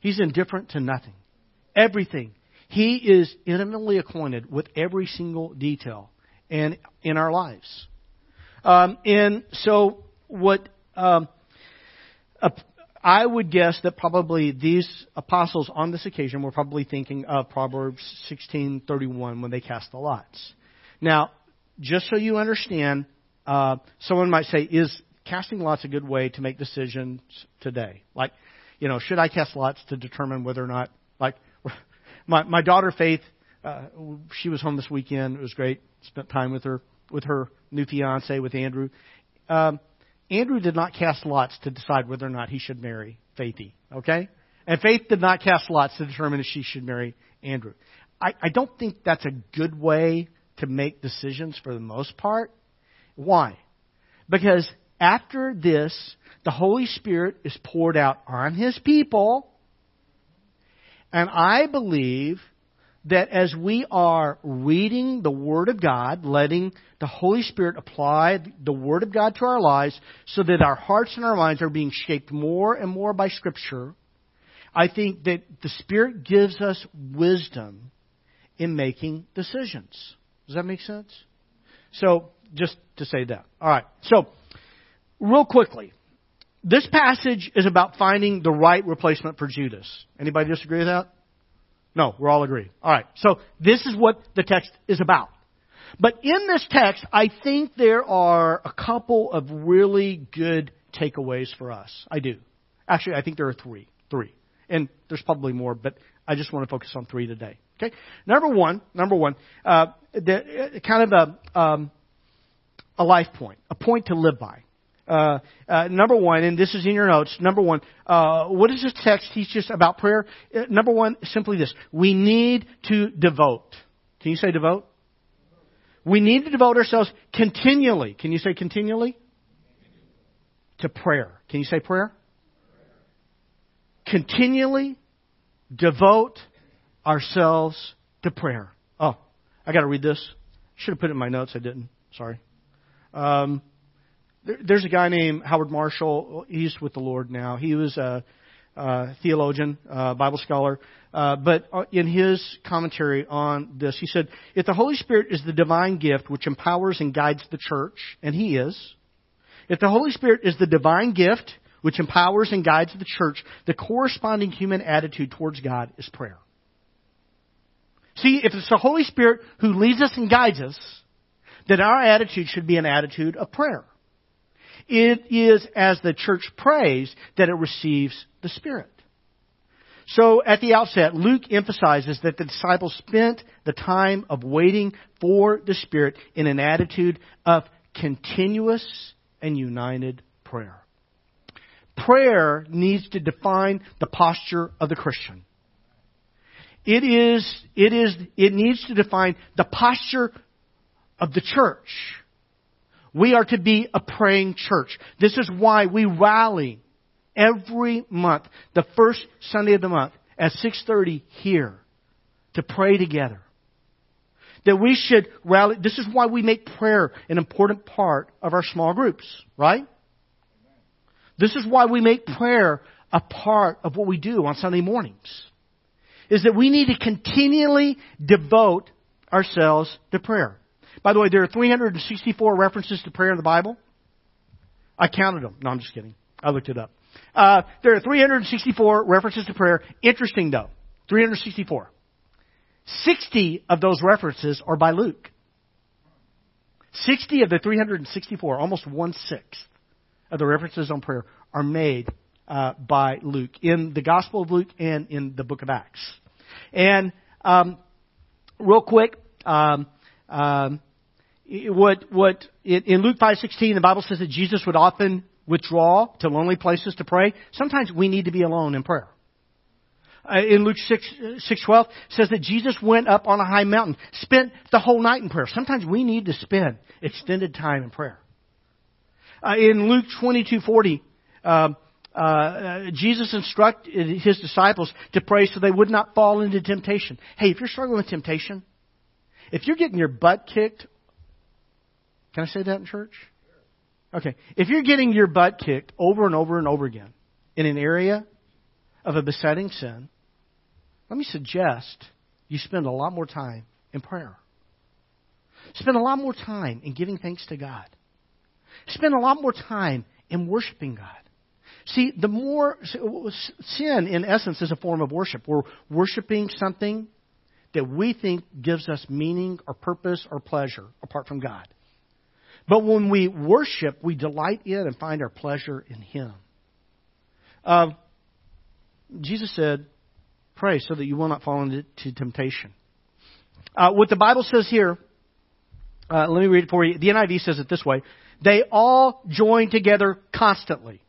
He's indifferent to nothing. Everything he is intimately acquainted with every single detail and in our lives. Um, and so, what um, uh, I would guess that probably these apostles on this occasion were probably thinking of Proverbs 16:31 when they cast the lots. Now, just so you understand, uh, someone might say, "Is casting lots a good way to make decisions today?" Like, you know, should I cast lots to determine whether or not, like, my my daughter Faith, uh, she was home this weekend. It was great. Spent time with her with her new fiance with Andrew. Um, Andrew did not cast lots to decide whether or not he should marry Faithy. Okay, and Faith did not cast lots to determine if she should marry Andrew. I, I don't think that's a good way to make decisions for the most part. Why? Because after this, the Holy Spirit is poured out on His people and I believe that as we are reading the Word of God, letting the Holy Spirit apply the Word of God to our lives so that our hearts and our minds are being shaped more and more by Scripture, I think that the Spirit gives us wisdom in making decisions. Does that make sense? So, just to say that. All right. So, real quickly, this passage is about finding the right replacement for Judas. Anybody disagree with that? No, we're all agreed. All right. So this is what the text is about. But in this text, I think there are a couple of really good takeaways for us. I do. Actually, I think there are three. Three. And there's probably more, but I just want to focus on three today. Okay. Number one, number one, uh, the, kind of a, um, a life point, a point to live by. Uh, uh, number one, and this is in your notes. Number one, uh, what does this text teach us about prayer? Uh, number one, simply this: we need to devote. Can you say devote? We need to devote ourselves continually. Can you say continually? To prayer. Can you say prayer? Continually devote ourselves to prayer. Oh, I got to read this. Should have put it in my notes. I didn't. Sorry. Um, there, there's a guy named Howard Marshall. He's with the Lord now. He was a, a theologian, a Bible scholar. Uh, but uh, in his commentary on this, he said, if the Holy Spirit is the divine gift which empowers and guides the church, and he is, if the Holy Spirit is the divine gift which empowers and guides the church, the corresponding human attitude towards God is prayer. See, if it's the Holy Spirit who leads us and guides us, then our attitude should be an attitude of prayer. It is as the church prays that it receives the Spirit. So at the outset, Luke emphasizes that the disciples spent the time of waiting for the Spirit in an attitude of continuous and united prayer. Prayer needs to define the posture of the Christian. It is, it is, it needs to define the posture of the church. We are to be a praying church. This is why we rally every month, the first Sunday of the month at 6:30 here to pray together. That we should rally this is why we make prayer an important part of our small groups, right? This is why we make prayer a part of what we do on Sunday mornings. Is that we need to continually devote ourselves to prayer. By the way, there are 364 references to prayer in the Bible. I counted them. No, I'm just kidding. I looked it up. Uh, there are 364 references to prayer. Interesting though. 364. 60 of those references are by Luke. 60 of the 364, almost one sixth of the references on prayer are made uh, by Luke in the Gospel of Luke and in the Book of Acts. And um, real quick, um, um, what what in Luke five sixteen the Bible says that Jesus would often withdraw to lonely places to pray. Sometimes we need to be alone in prayer. Uh, in Luke 6, 6.12 says that Jesus went up on a high mountain, spent the whole night in prayer. Sometimes we need to spend extended time in prayer. Uh, in Luke 22.40, uh, uh, Jesus instructed his disciples to pray so they would not fall into temptation. Hey, if you're struggling with temptation, if you're getting your butt kicked, can I say that in church? Okay. If you're getting your butt kicked over and over and over again in an area of a besetting sin, let me suggest you spend a lot more time in prayer. Spend a lot more time in giving thanks to God. Spend a lot more time in worshiping God. See, the more sin, in essence, is a form of worship. We're worshiping something that we think gives us meaning or purpose or pleasure apart from God. But when we worship, we delight in and find our pleasure in Him. Uh, Jesus said, Pray so that you will not fall into temptation. Uh, what the Bible says here, uh, let me read it for you. The NIV says it this way They all join together constantly.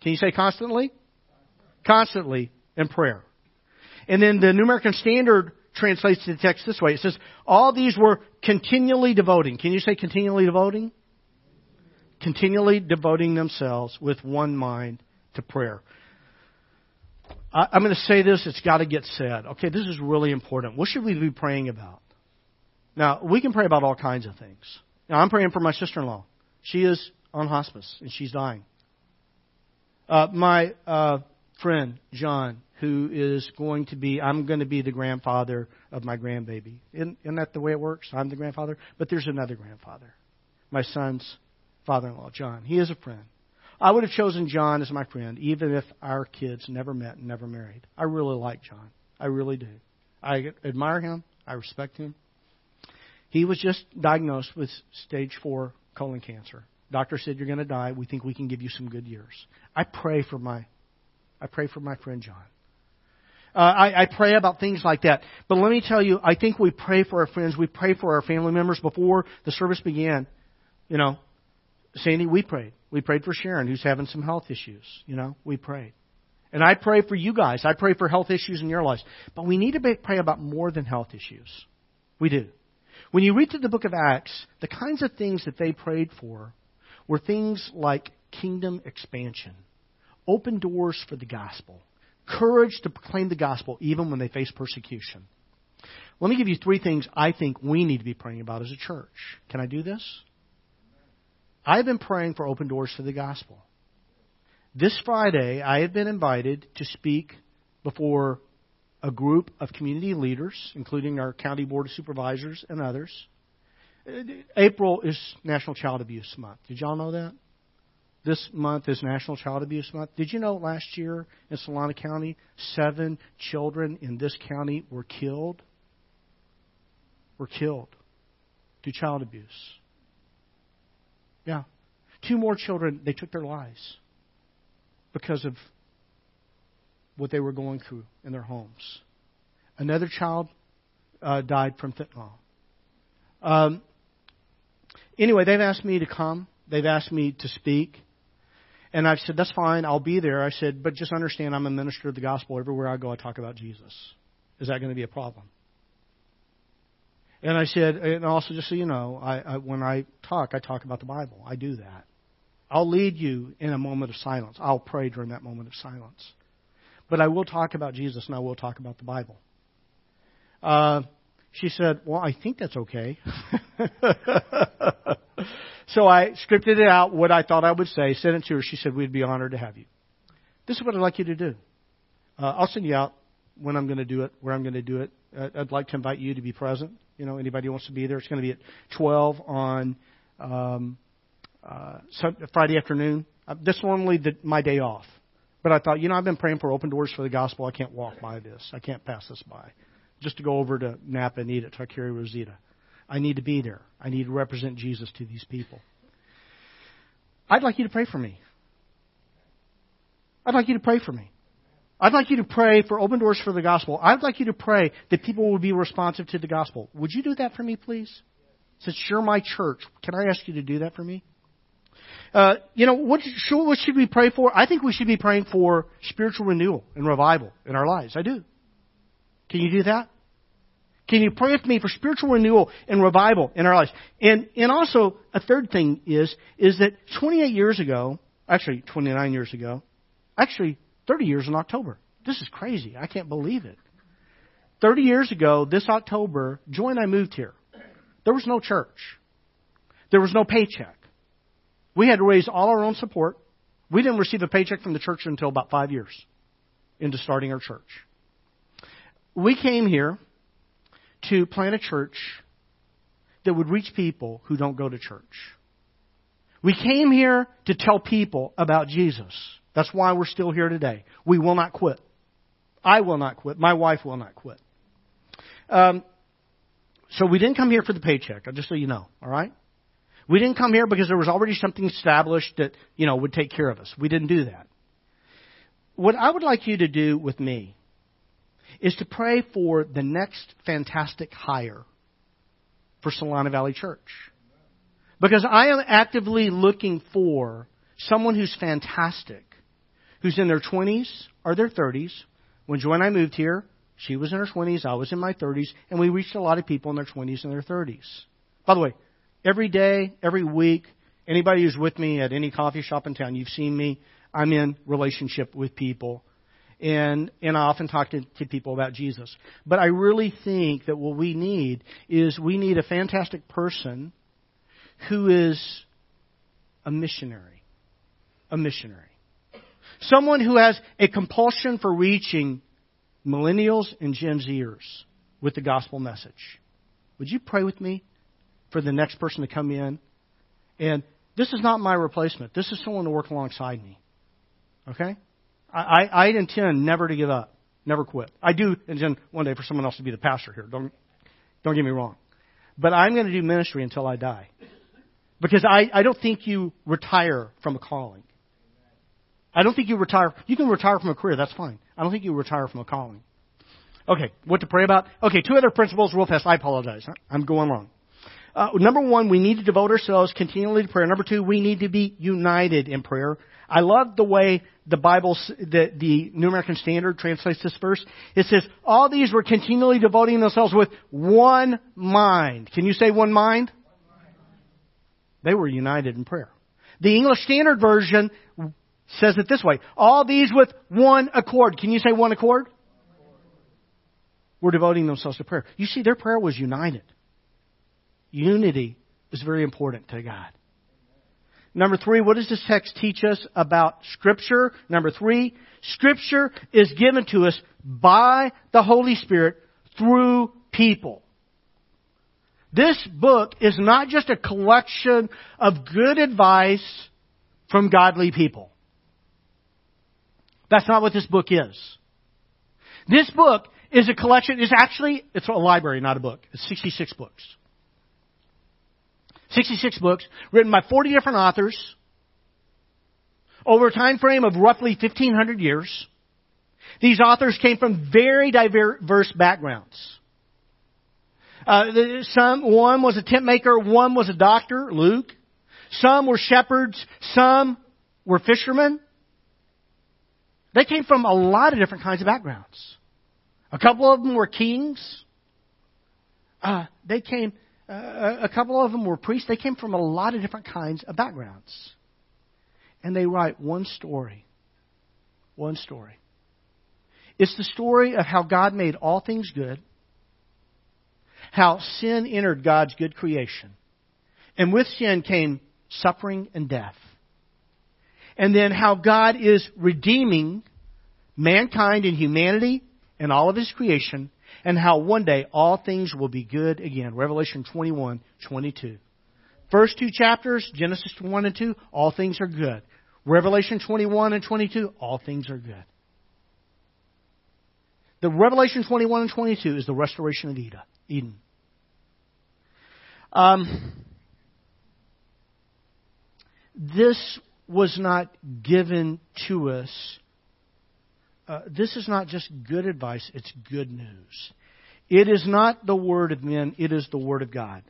Can you say constantly? Constantly in prayer. And then the New American Standard translates the text this way. It says, All these were continually devoting. Can you say continually devoting? Continually devoting themselves with one mind to prayer. I, I'm going to say this, it's got to get said. Okay, this is really important. What should we be praying about? Now, we can pray about all kinds of things. Now, I'm praying for my sister in law. She is on hospice and she's dying. Uh, my uh, friend, John, who is going to be, I'm going to be the grandfather of my grandbaby. Isn't, isn't that the way it works? I'm the grandfather, but there's another grandfather. My son's father in law, John. He is a friend. I would have chosen John as my friend, even if our kids never met and never married. I really like John. I really do. I admire him. I respect him. He was just diagnosed with stage four colon cancer. Doctor said you're going to die. We think we can give you some good years. I pray for my, I pray for my friend John. Uh, I, I pray about things like that. But let me tell you, I think we pray for our friends. We pray for our family members before the service began. You know, Sandy, we prayed. We prayed for Sharon, who's having some health issues. You know, we prayed. And I pray for you guys. I pray for health issues in your lives. But we need to pray about more than health issues. We do. When you read through the book of Acts, the kinds of things that they prayed for were things like kingdom expansion, open doors for the gospel, courage to proclaim the gospel even when they face persecution. Let me give you three things I think we need to be praying about as a church. Can I do this? I've been praying for open doors for the gospel. This Friday, I have been invited to speak before a group of community leaders, including our county board of supervisors and others. April is National Child Abuse Month. Did y'all know that? This month is National Child Abuse Month. Did you know last year in Solano County, seven children in this county were killed? Were killed due to child abuse. Yeah. Two more children, they took their lives because of what they were going through in their homes. Another child uh, died from fentanyl. Um, anyway, they've asked me to come. They've asked me to speak. And I've said, that's fine, I'll be there. I said, but just understand I'm a minister of the gospel. Everywhere I go, I talk about Jesus. Is that going to be a problem? And I said, and also just so you know, I, I, when I talk, I talk about the Bible. I do that. I'll lead you in a moment of silence. I'll pray during that moment of silence. But I will talk about Jesus and I will talk about the Bible. Uh, she said, Well, I think that's okay. [LAUGHS] so I scripted it out, what I thought I would say, sent it to her. She said, We'd be honored to have you. This is what I'd like you to do. Uh, I'll send you out when I'm going to do it, where I'm going to do it. I'd like to invite you to be present. You know, anybody who wants to be there. It's going to be at 12 on um, uh, Friday afternoon. Uh, this is normally the, my day off. But I thought, you know, I've been praying for open doors for the gospel. I can't walk by this. I can't pass this by. Just to go over to Napa and eat at Taqueria Rosita. I need to be there. I need to represent Jesus to these people. I'd like you to pray for me. I'd like you to pray for me. I'd like you to pray for open doors for the gospel. I'd like you to pray that people will be responsive to the gospel. Would you do that for me, please? Since you're my church, can I ask you to do that for me? Uh, you know, what, what should we pray for? I think we should be praying for spiritual renewal and revival in our lives. I do. Can you do that? Can you pray with me for spiritual renewal and revival in our lives? And, and also, a third thing is, is that 28 years ago, actually 29 years ago, actually 30 years in October. This is crazy. I can't believe it. 30 years ago, this October, Joy and I moved here. There was no church. There was no paycheck. We had to raise all our own support. We didn't receive a paycheck from the church until about five years into starting our church. We came here to plant a church that would reach people who don't go to church. We came here to tell people about Jesus. That's why we're still here today. We will not quit. I will not quit. My wife will not quit. Um, so we didn't come here for the paycheck, just so you know, all right? We didn't come here because there was already something established that, you know, would take care of us. We didn't do that. What I would like you to do with me is to pray for the next fantastic hire for Solano Valley Church. Because I am actively looking for someone who's fantastic, who's in their 20s or their 30s. When Joy and I moved here, she was in her 20s, I was in my 30s, and we reached a lot of people in their 20s and their 30s. By the way, every day, every week, anybody who's with me at any coffee shop in town, you've seen me. I'm in relationship with people. And, and I often talk to, to people about Jesus. But I really think that what we need is we need a fantastic person who is a missionary. A missionary. Someone who has a compulsion for reaching millennials and Gen Zers with the gospel message. Would you pray with me? for the next person to come in. And this is not my replacement. This is someone to work alongside me. Okay? I, I, I intend never to give up, never quit. I do intend one day for someone else to be the pastor here. Don't, don't get me wrong. But I'm going to do ministry until I die. Because I, I don't think you retire from a calling. I don't think you retire. You can retire from a career, that's fine. I don't think you retire from a calling. Okay, what to pray about? Okay, two other principles real fast. I apologize. I'm going wrong. uh, number one, we need to devote ourselves continually to prayer. Number two, we need to be united in prayer. I love the way the Bible, the, the New American Standard translates this verse. It says, all these were continually devoting themselves with one mind. Can you say one mind? They were united in prayer. The English Standard Version says it this way. All these with one accord. Can you say one accord? We're devoting themselves to prayer. You see, their prayer was united. Unity is very important to God. Number three, what does this text teach us about Scripture? Number three, Scripture is given to us by the Holy Spirit through people. This book is not just a collection of good advice from godly people. That's not what this book is. This book is a collection, it's actually, it's a library, not a book. It's 66 books. 66 books written by 40 different authors over a time frame of roughly 1500 years. These authors came from very diverse backgrounds. Uh, some, one was a tent maker, one was a doctor, Luke. Some were shepherds, some were fishermen. They came from a lot of different kinds of backgrounds. A couple of them were kings. Uh, they came, uh, a couple of them were priests. They came from a lot of different kinds of backgrounds. And they write one story. One story. It's the story of how God made all things good, how sin entered God's good creation, and with sin came suffering and death. And then how God is redeeming mankind and humanity and all of His creation, and how one day all things will be good again. Revelation 21, 22. First two chapters, Genesis 1 and 2, all things are good. Revelation 21 and 22, all things are good. The Revelation 21 and 22 is the restoration of Eden. Um, this was not given to us. Uh, this is not just good advice, it's good news. It is not the word of men, it is the word of God.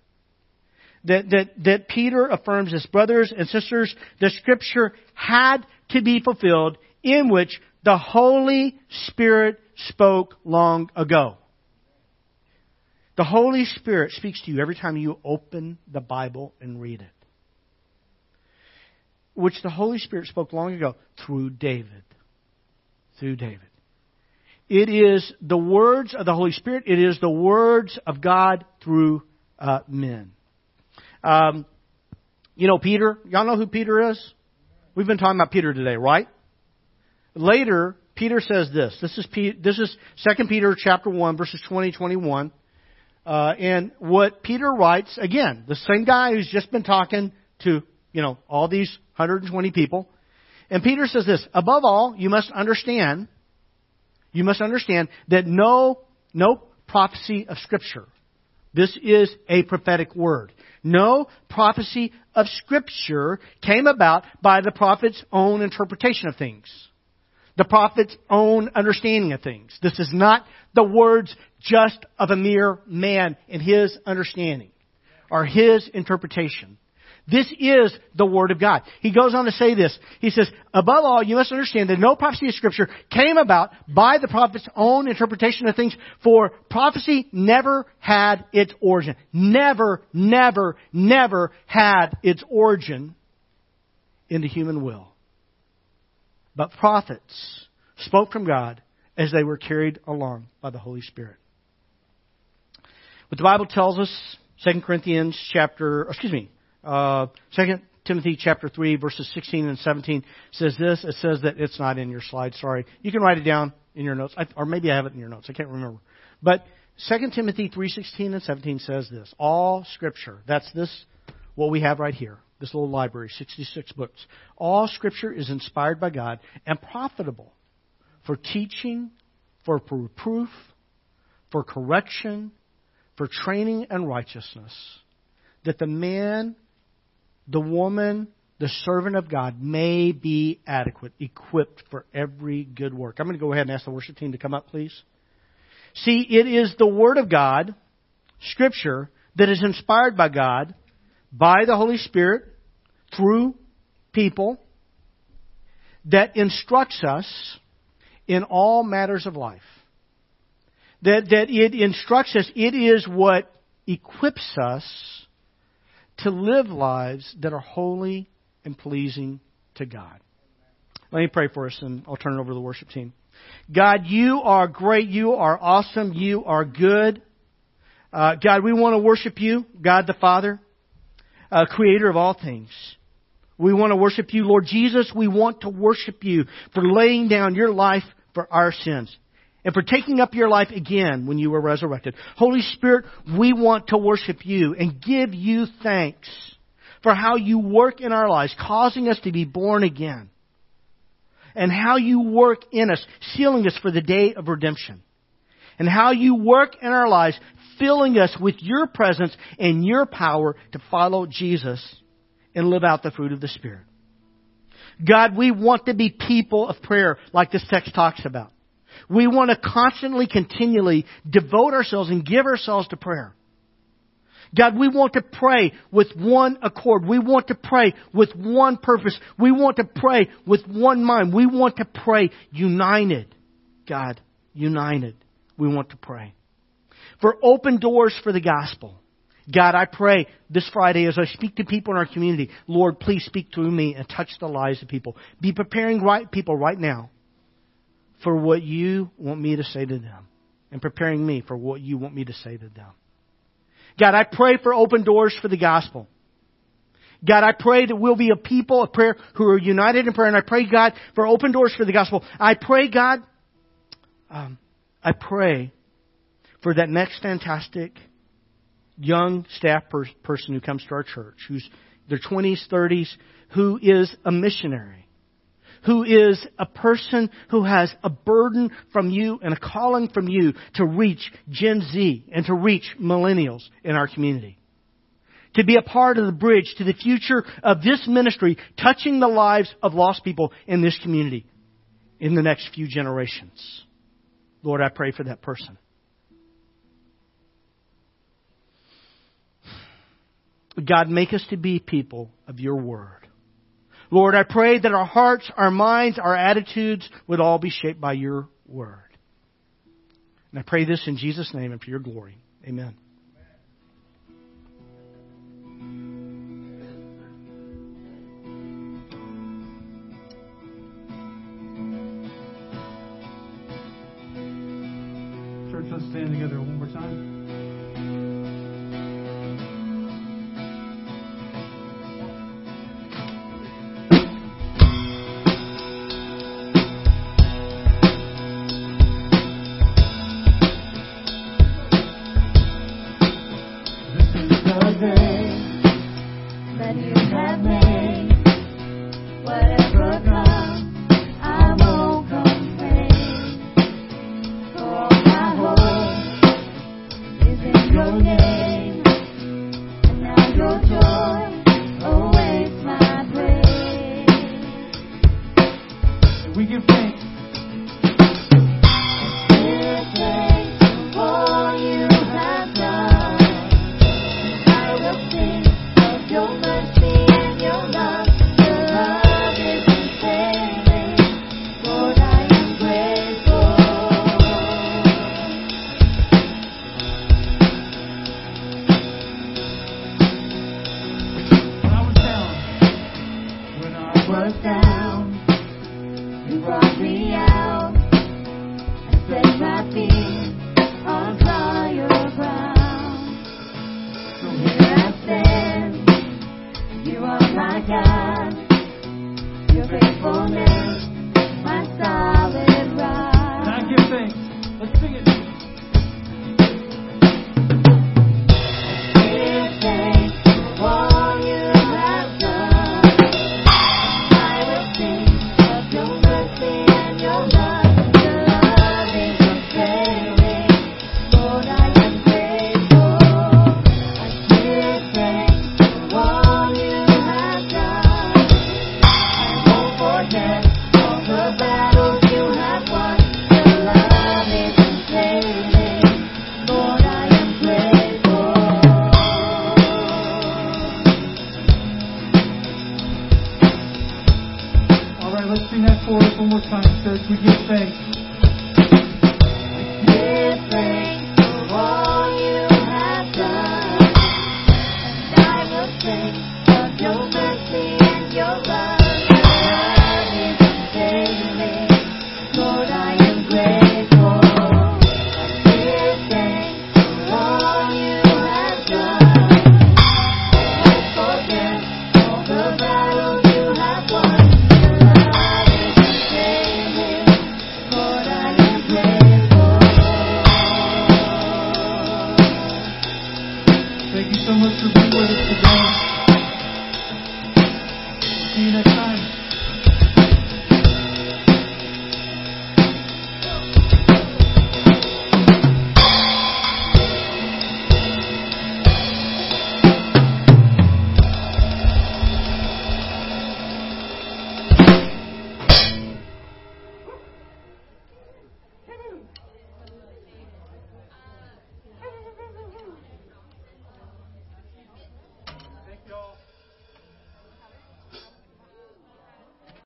That, that, that Peter affirms as brothers and sisters, the scripture had to be fulfilled in which the Holy Spirit spoke long ago. The Holy Spirit speaks to you every time you open the Bible and read it which the Holy Spirit spoke long ago through David. Through David. It is the words of the Holy Spirit. It is the words of God through uh, men. Um, you know Peter. Y'all know who Peter is? We've been talking about Peter today, right? Later, Peter says this. This is this is Second Peter chapter one verses twenty twenty one, uh, and what Peter writes again, the same guy who's just been talking to you know all these 120 people. And Peter says this, above all, you must understand, you must understand that no, no prophecy of Scripture. This is a prophetic word. No prophecy of Scripture came about by the prophet's own interpretation of things. The prophet's own understanding of things. This is not the words just of a mere man in his understanding or his interpretation. This is the Word of God. He goes on to say this. He says, above all, you must understand that no prophecy of Scripture came about by the prophet's own interpretation of things, for prophecy never had its origin. Never, never, never had its origin in the human will. But prophets spoke from God as they were carried along by the Holy Spirit. What the Bible tells us, 2 Corinthians chapter, excuse me, uh, 2 Timothy chapter 3 verses 16 and 17 says this. It says that it's not in your slide. Sorry. You can write it down in your notes. I, or maybe I have it in your notes. I can't remember. But 2 Timothy 3:16 and 17 says this. All scripture. That's this what we have right here. This little library, 66 books. All scripture is inspired by God and profitable for teaching, for reproof, for correction, for training and righteousness, that the man the woman, the servant of God, may be adequate, equipped for every good work. I'm going to go ahead and ask the worship team to come up, please. See, it is the Word of God, Scripture, that is inspired by God, by the Holy Spirit, through people, that instructs us in all matters of life. That, that it instructs us, it is what equips us to live lives that are holy and pleasing to God. Let me pray for us and I'll turn it over to the worship team. God, you are great. You are awesome. You are good. Uh, God, we want to worship you, God the Father, uh, creator of all things. We want to worship you, Lord Jesus. We want to worship you for laying down your life for our sins and for taking up your life again when you were resurrected. Holy Spirit, we want to worship you and give you thanks for how you work in our lives, causing us to be born again. And how you work in us, sealing us for the day of redemption. And how you work in our lives, filling us with your presence and your power to follow Jesus and live out the fruit of the Spirit. God, we want to be people of prayer like this text talks about. We want to constantly, continually devote ourselves and give ourselves to prayer. God, we want to pray with one accord. We want to pray with one purpose. We want to pray with one mind. We want to pray united. God, united. We want to pray. For open doors for the gospel. God, I pray this Friday as I speak to people in our community, Lord, please speak through me and touch the lives of people. Be preparing right people right now for what you want me to say to them and preparing me for what you want me to say to them. God, I pray for open doors for the gospel. God, I pray that we'll be a people of prayer who are united in prayer, and I pray, God, for open doors for the gospel. I pray, God, um, I pray for that next fantastic young staff per- person who comes to our church, who's their 20s, 30s, who is a missionary, who is a person who has a burden from you and a calling from you to reach Gen Z and to reach millennials in our community. To be a part of the bridge to the future of this ministry, touching the lives of lost people in this community in the next few generations. Lord, I pray for that person. God, make us to be people of your word. Lord, I pray that our hearts, our minds, our attitudes would all be shaped by your word. And I pray this in Jesus' name and for your glory. Amen. Church, let's stand together one more time.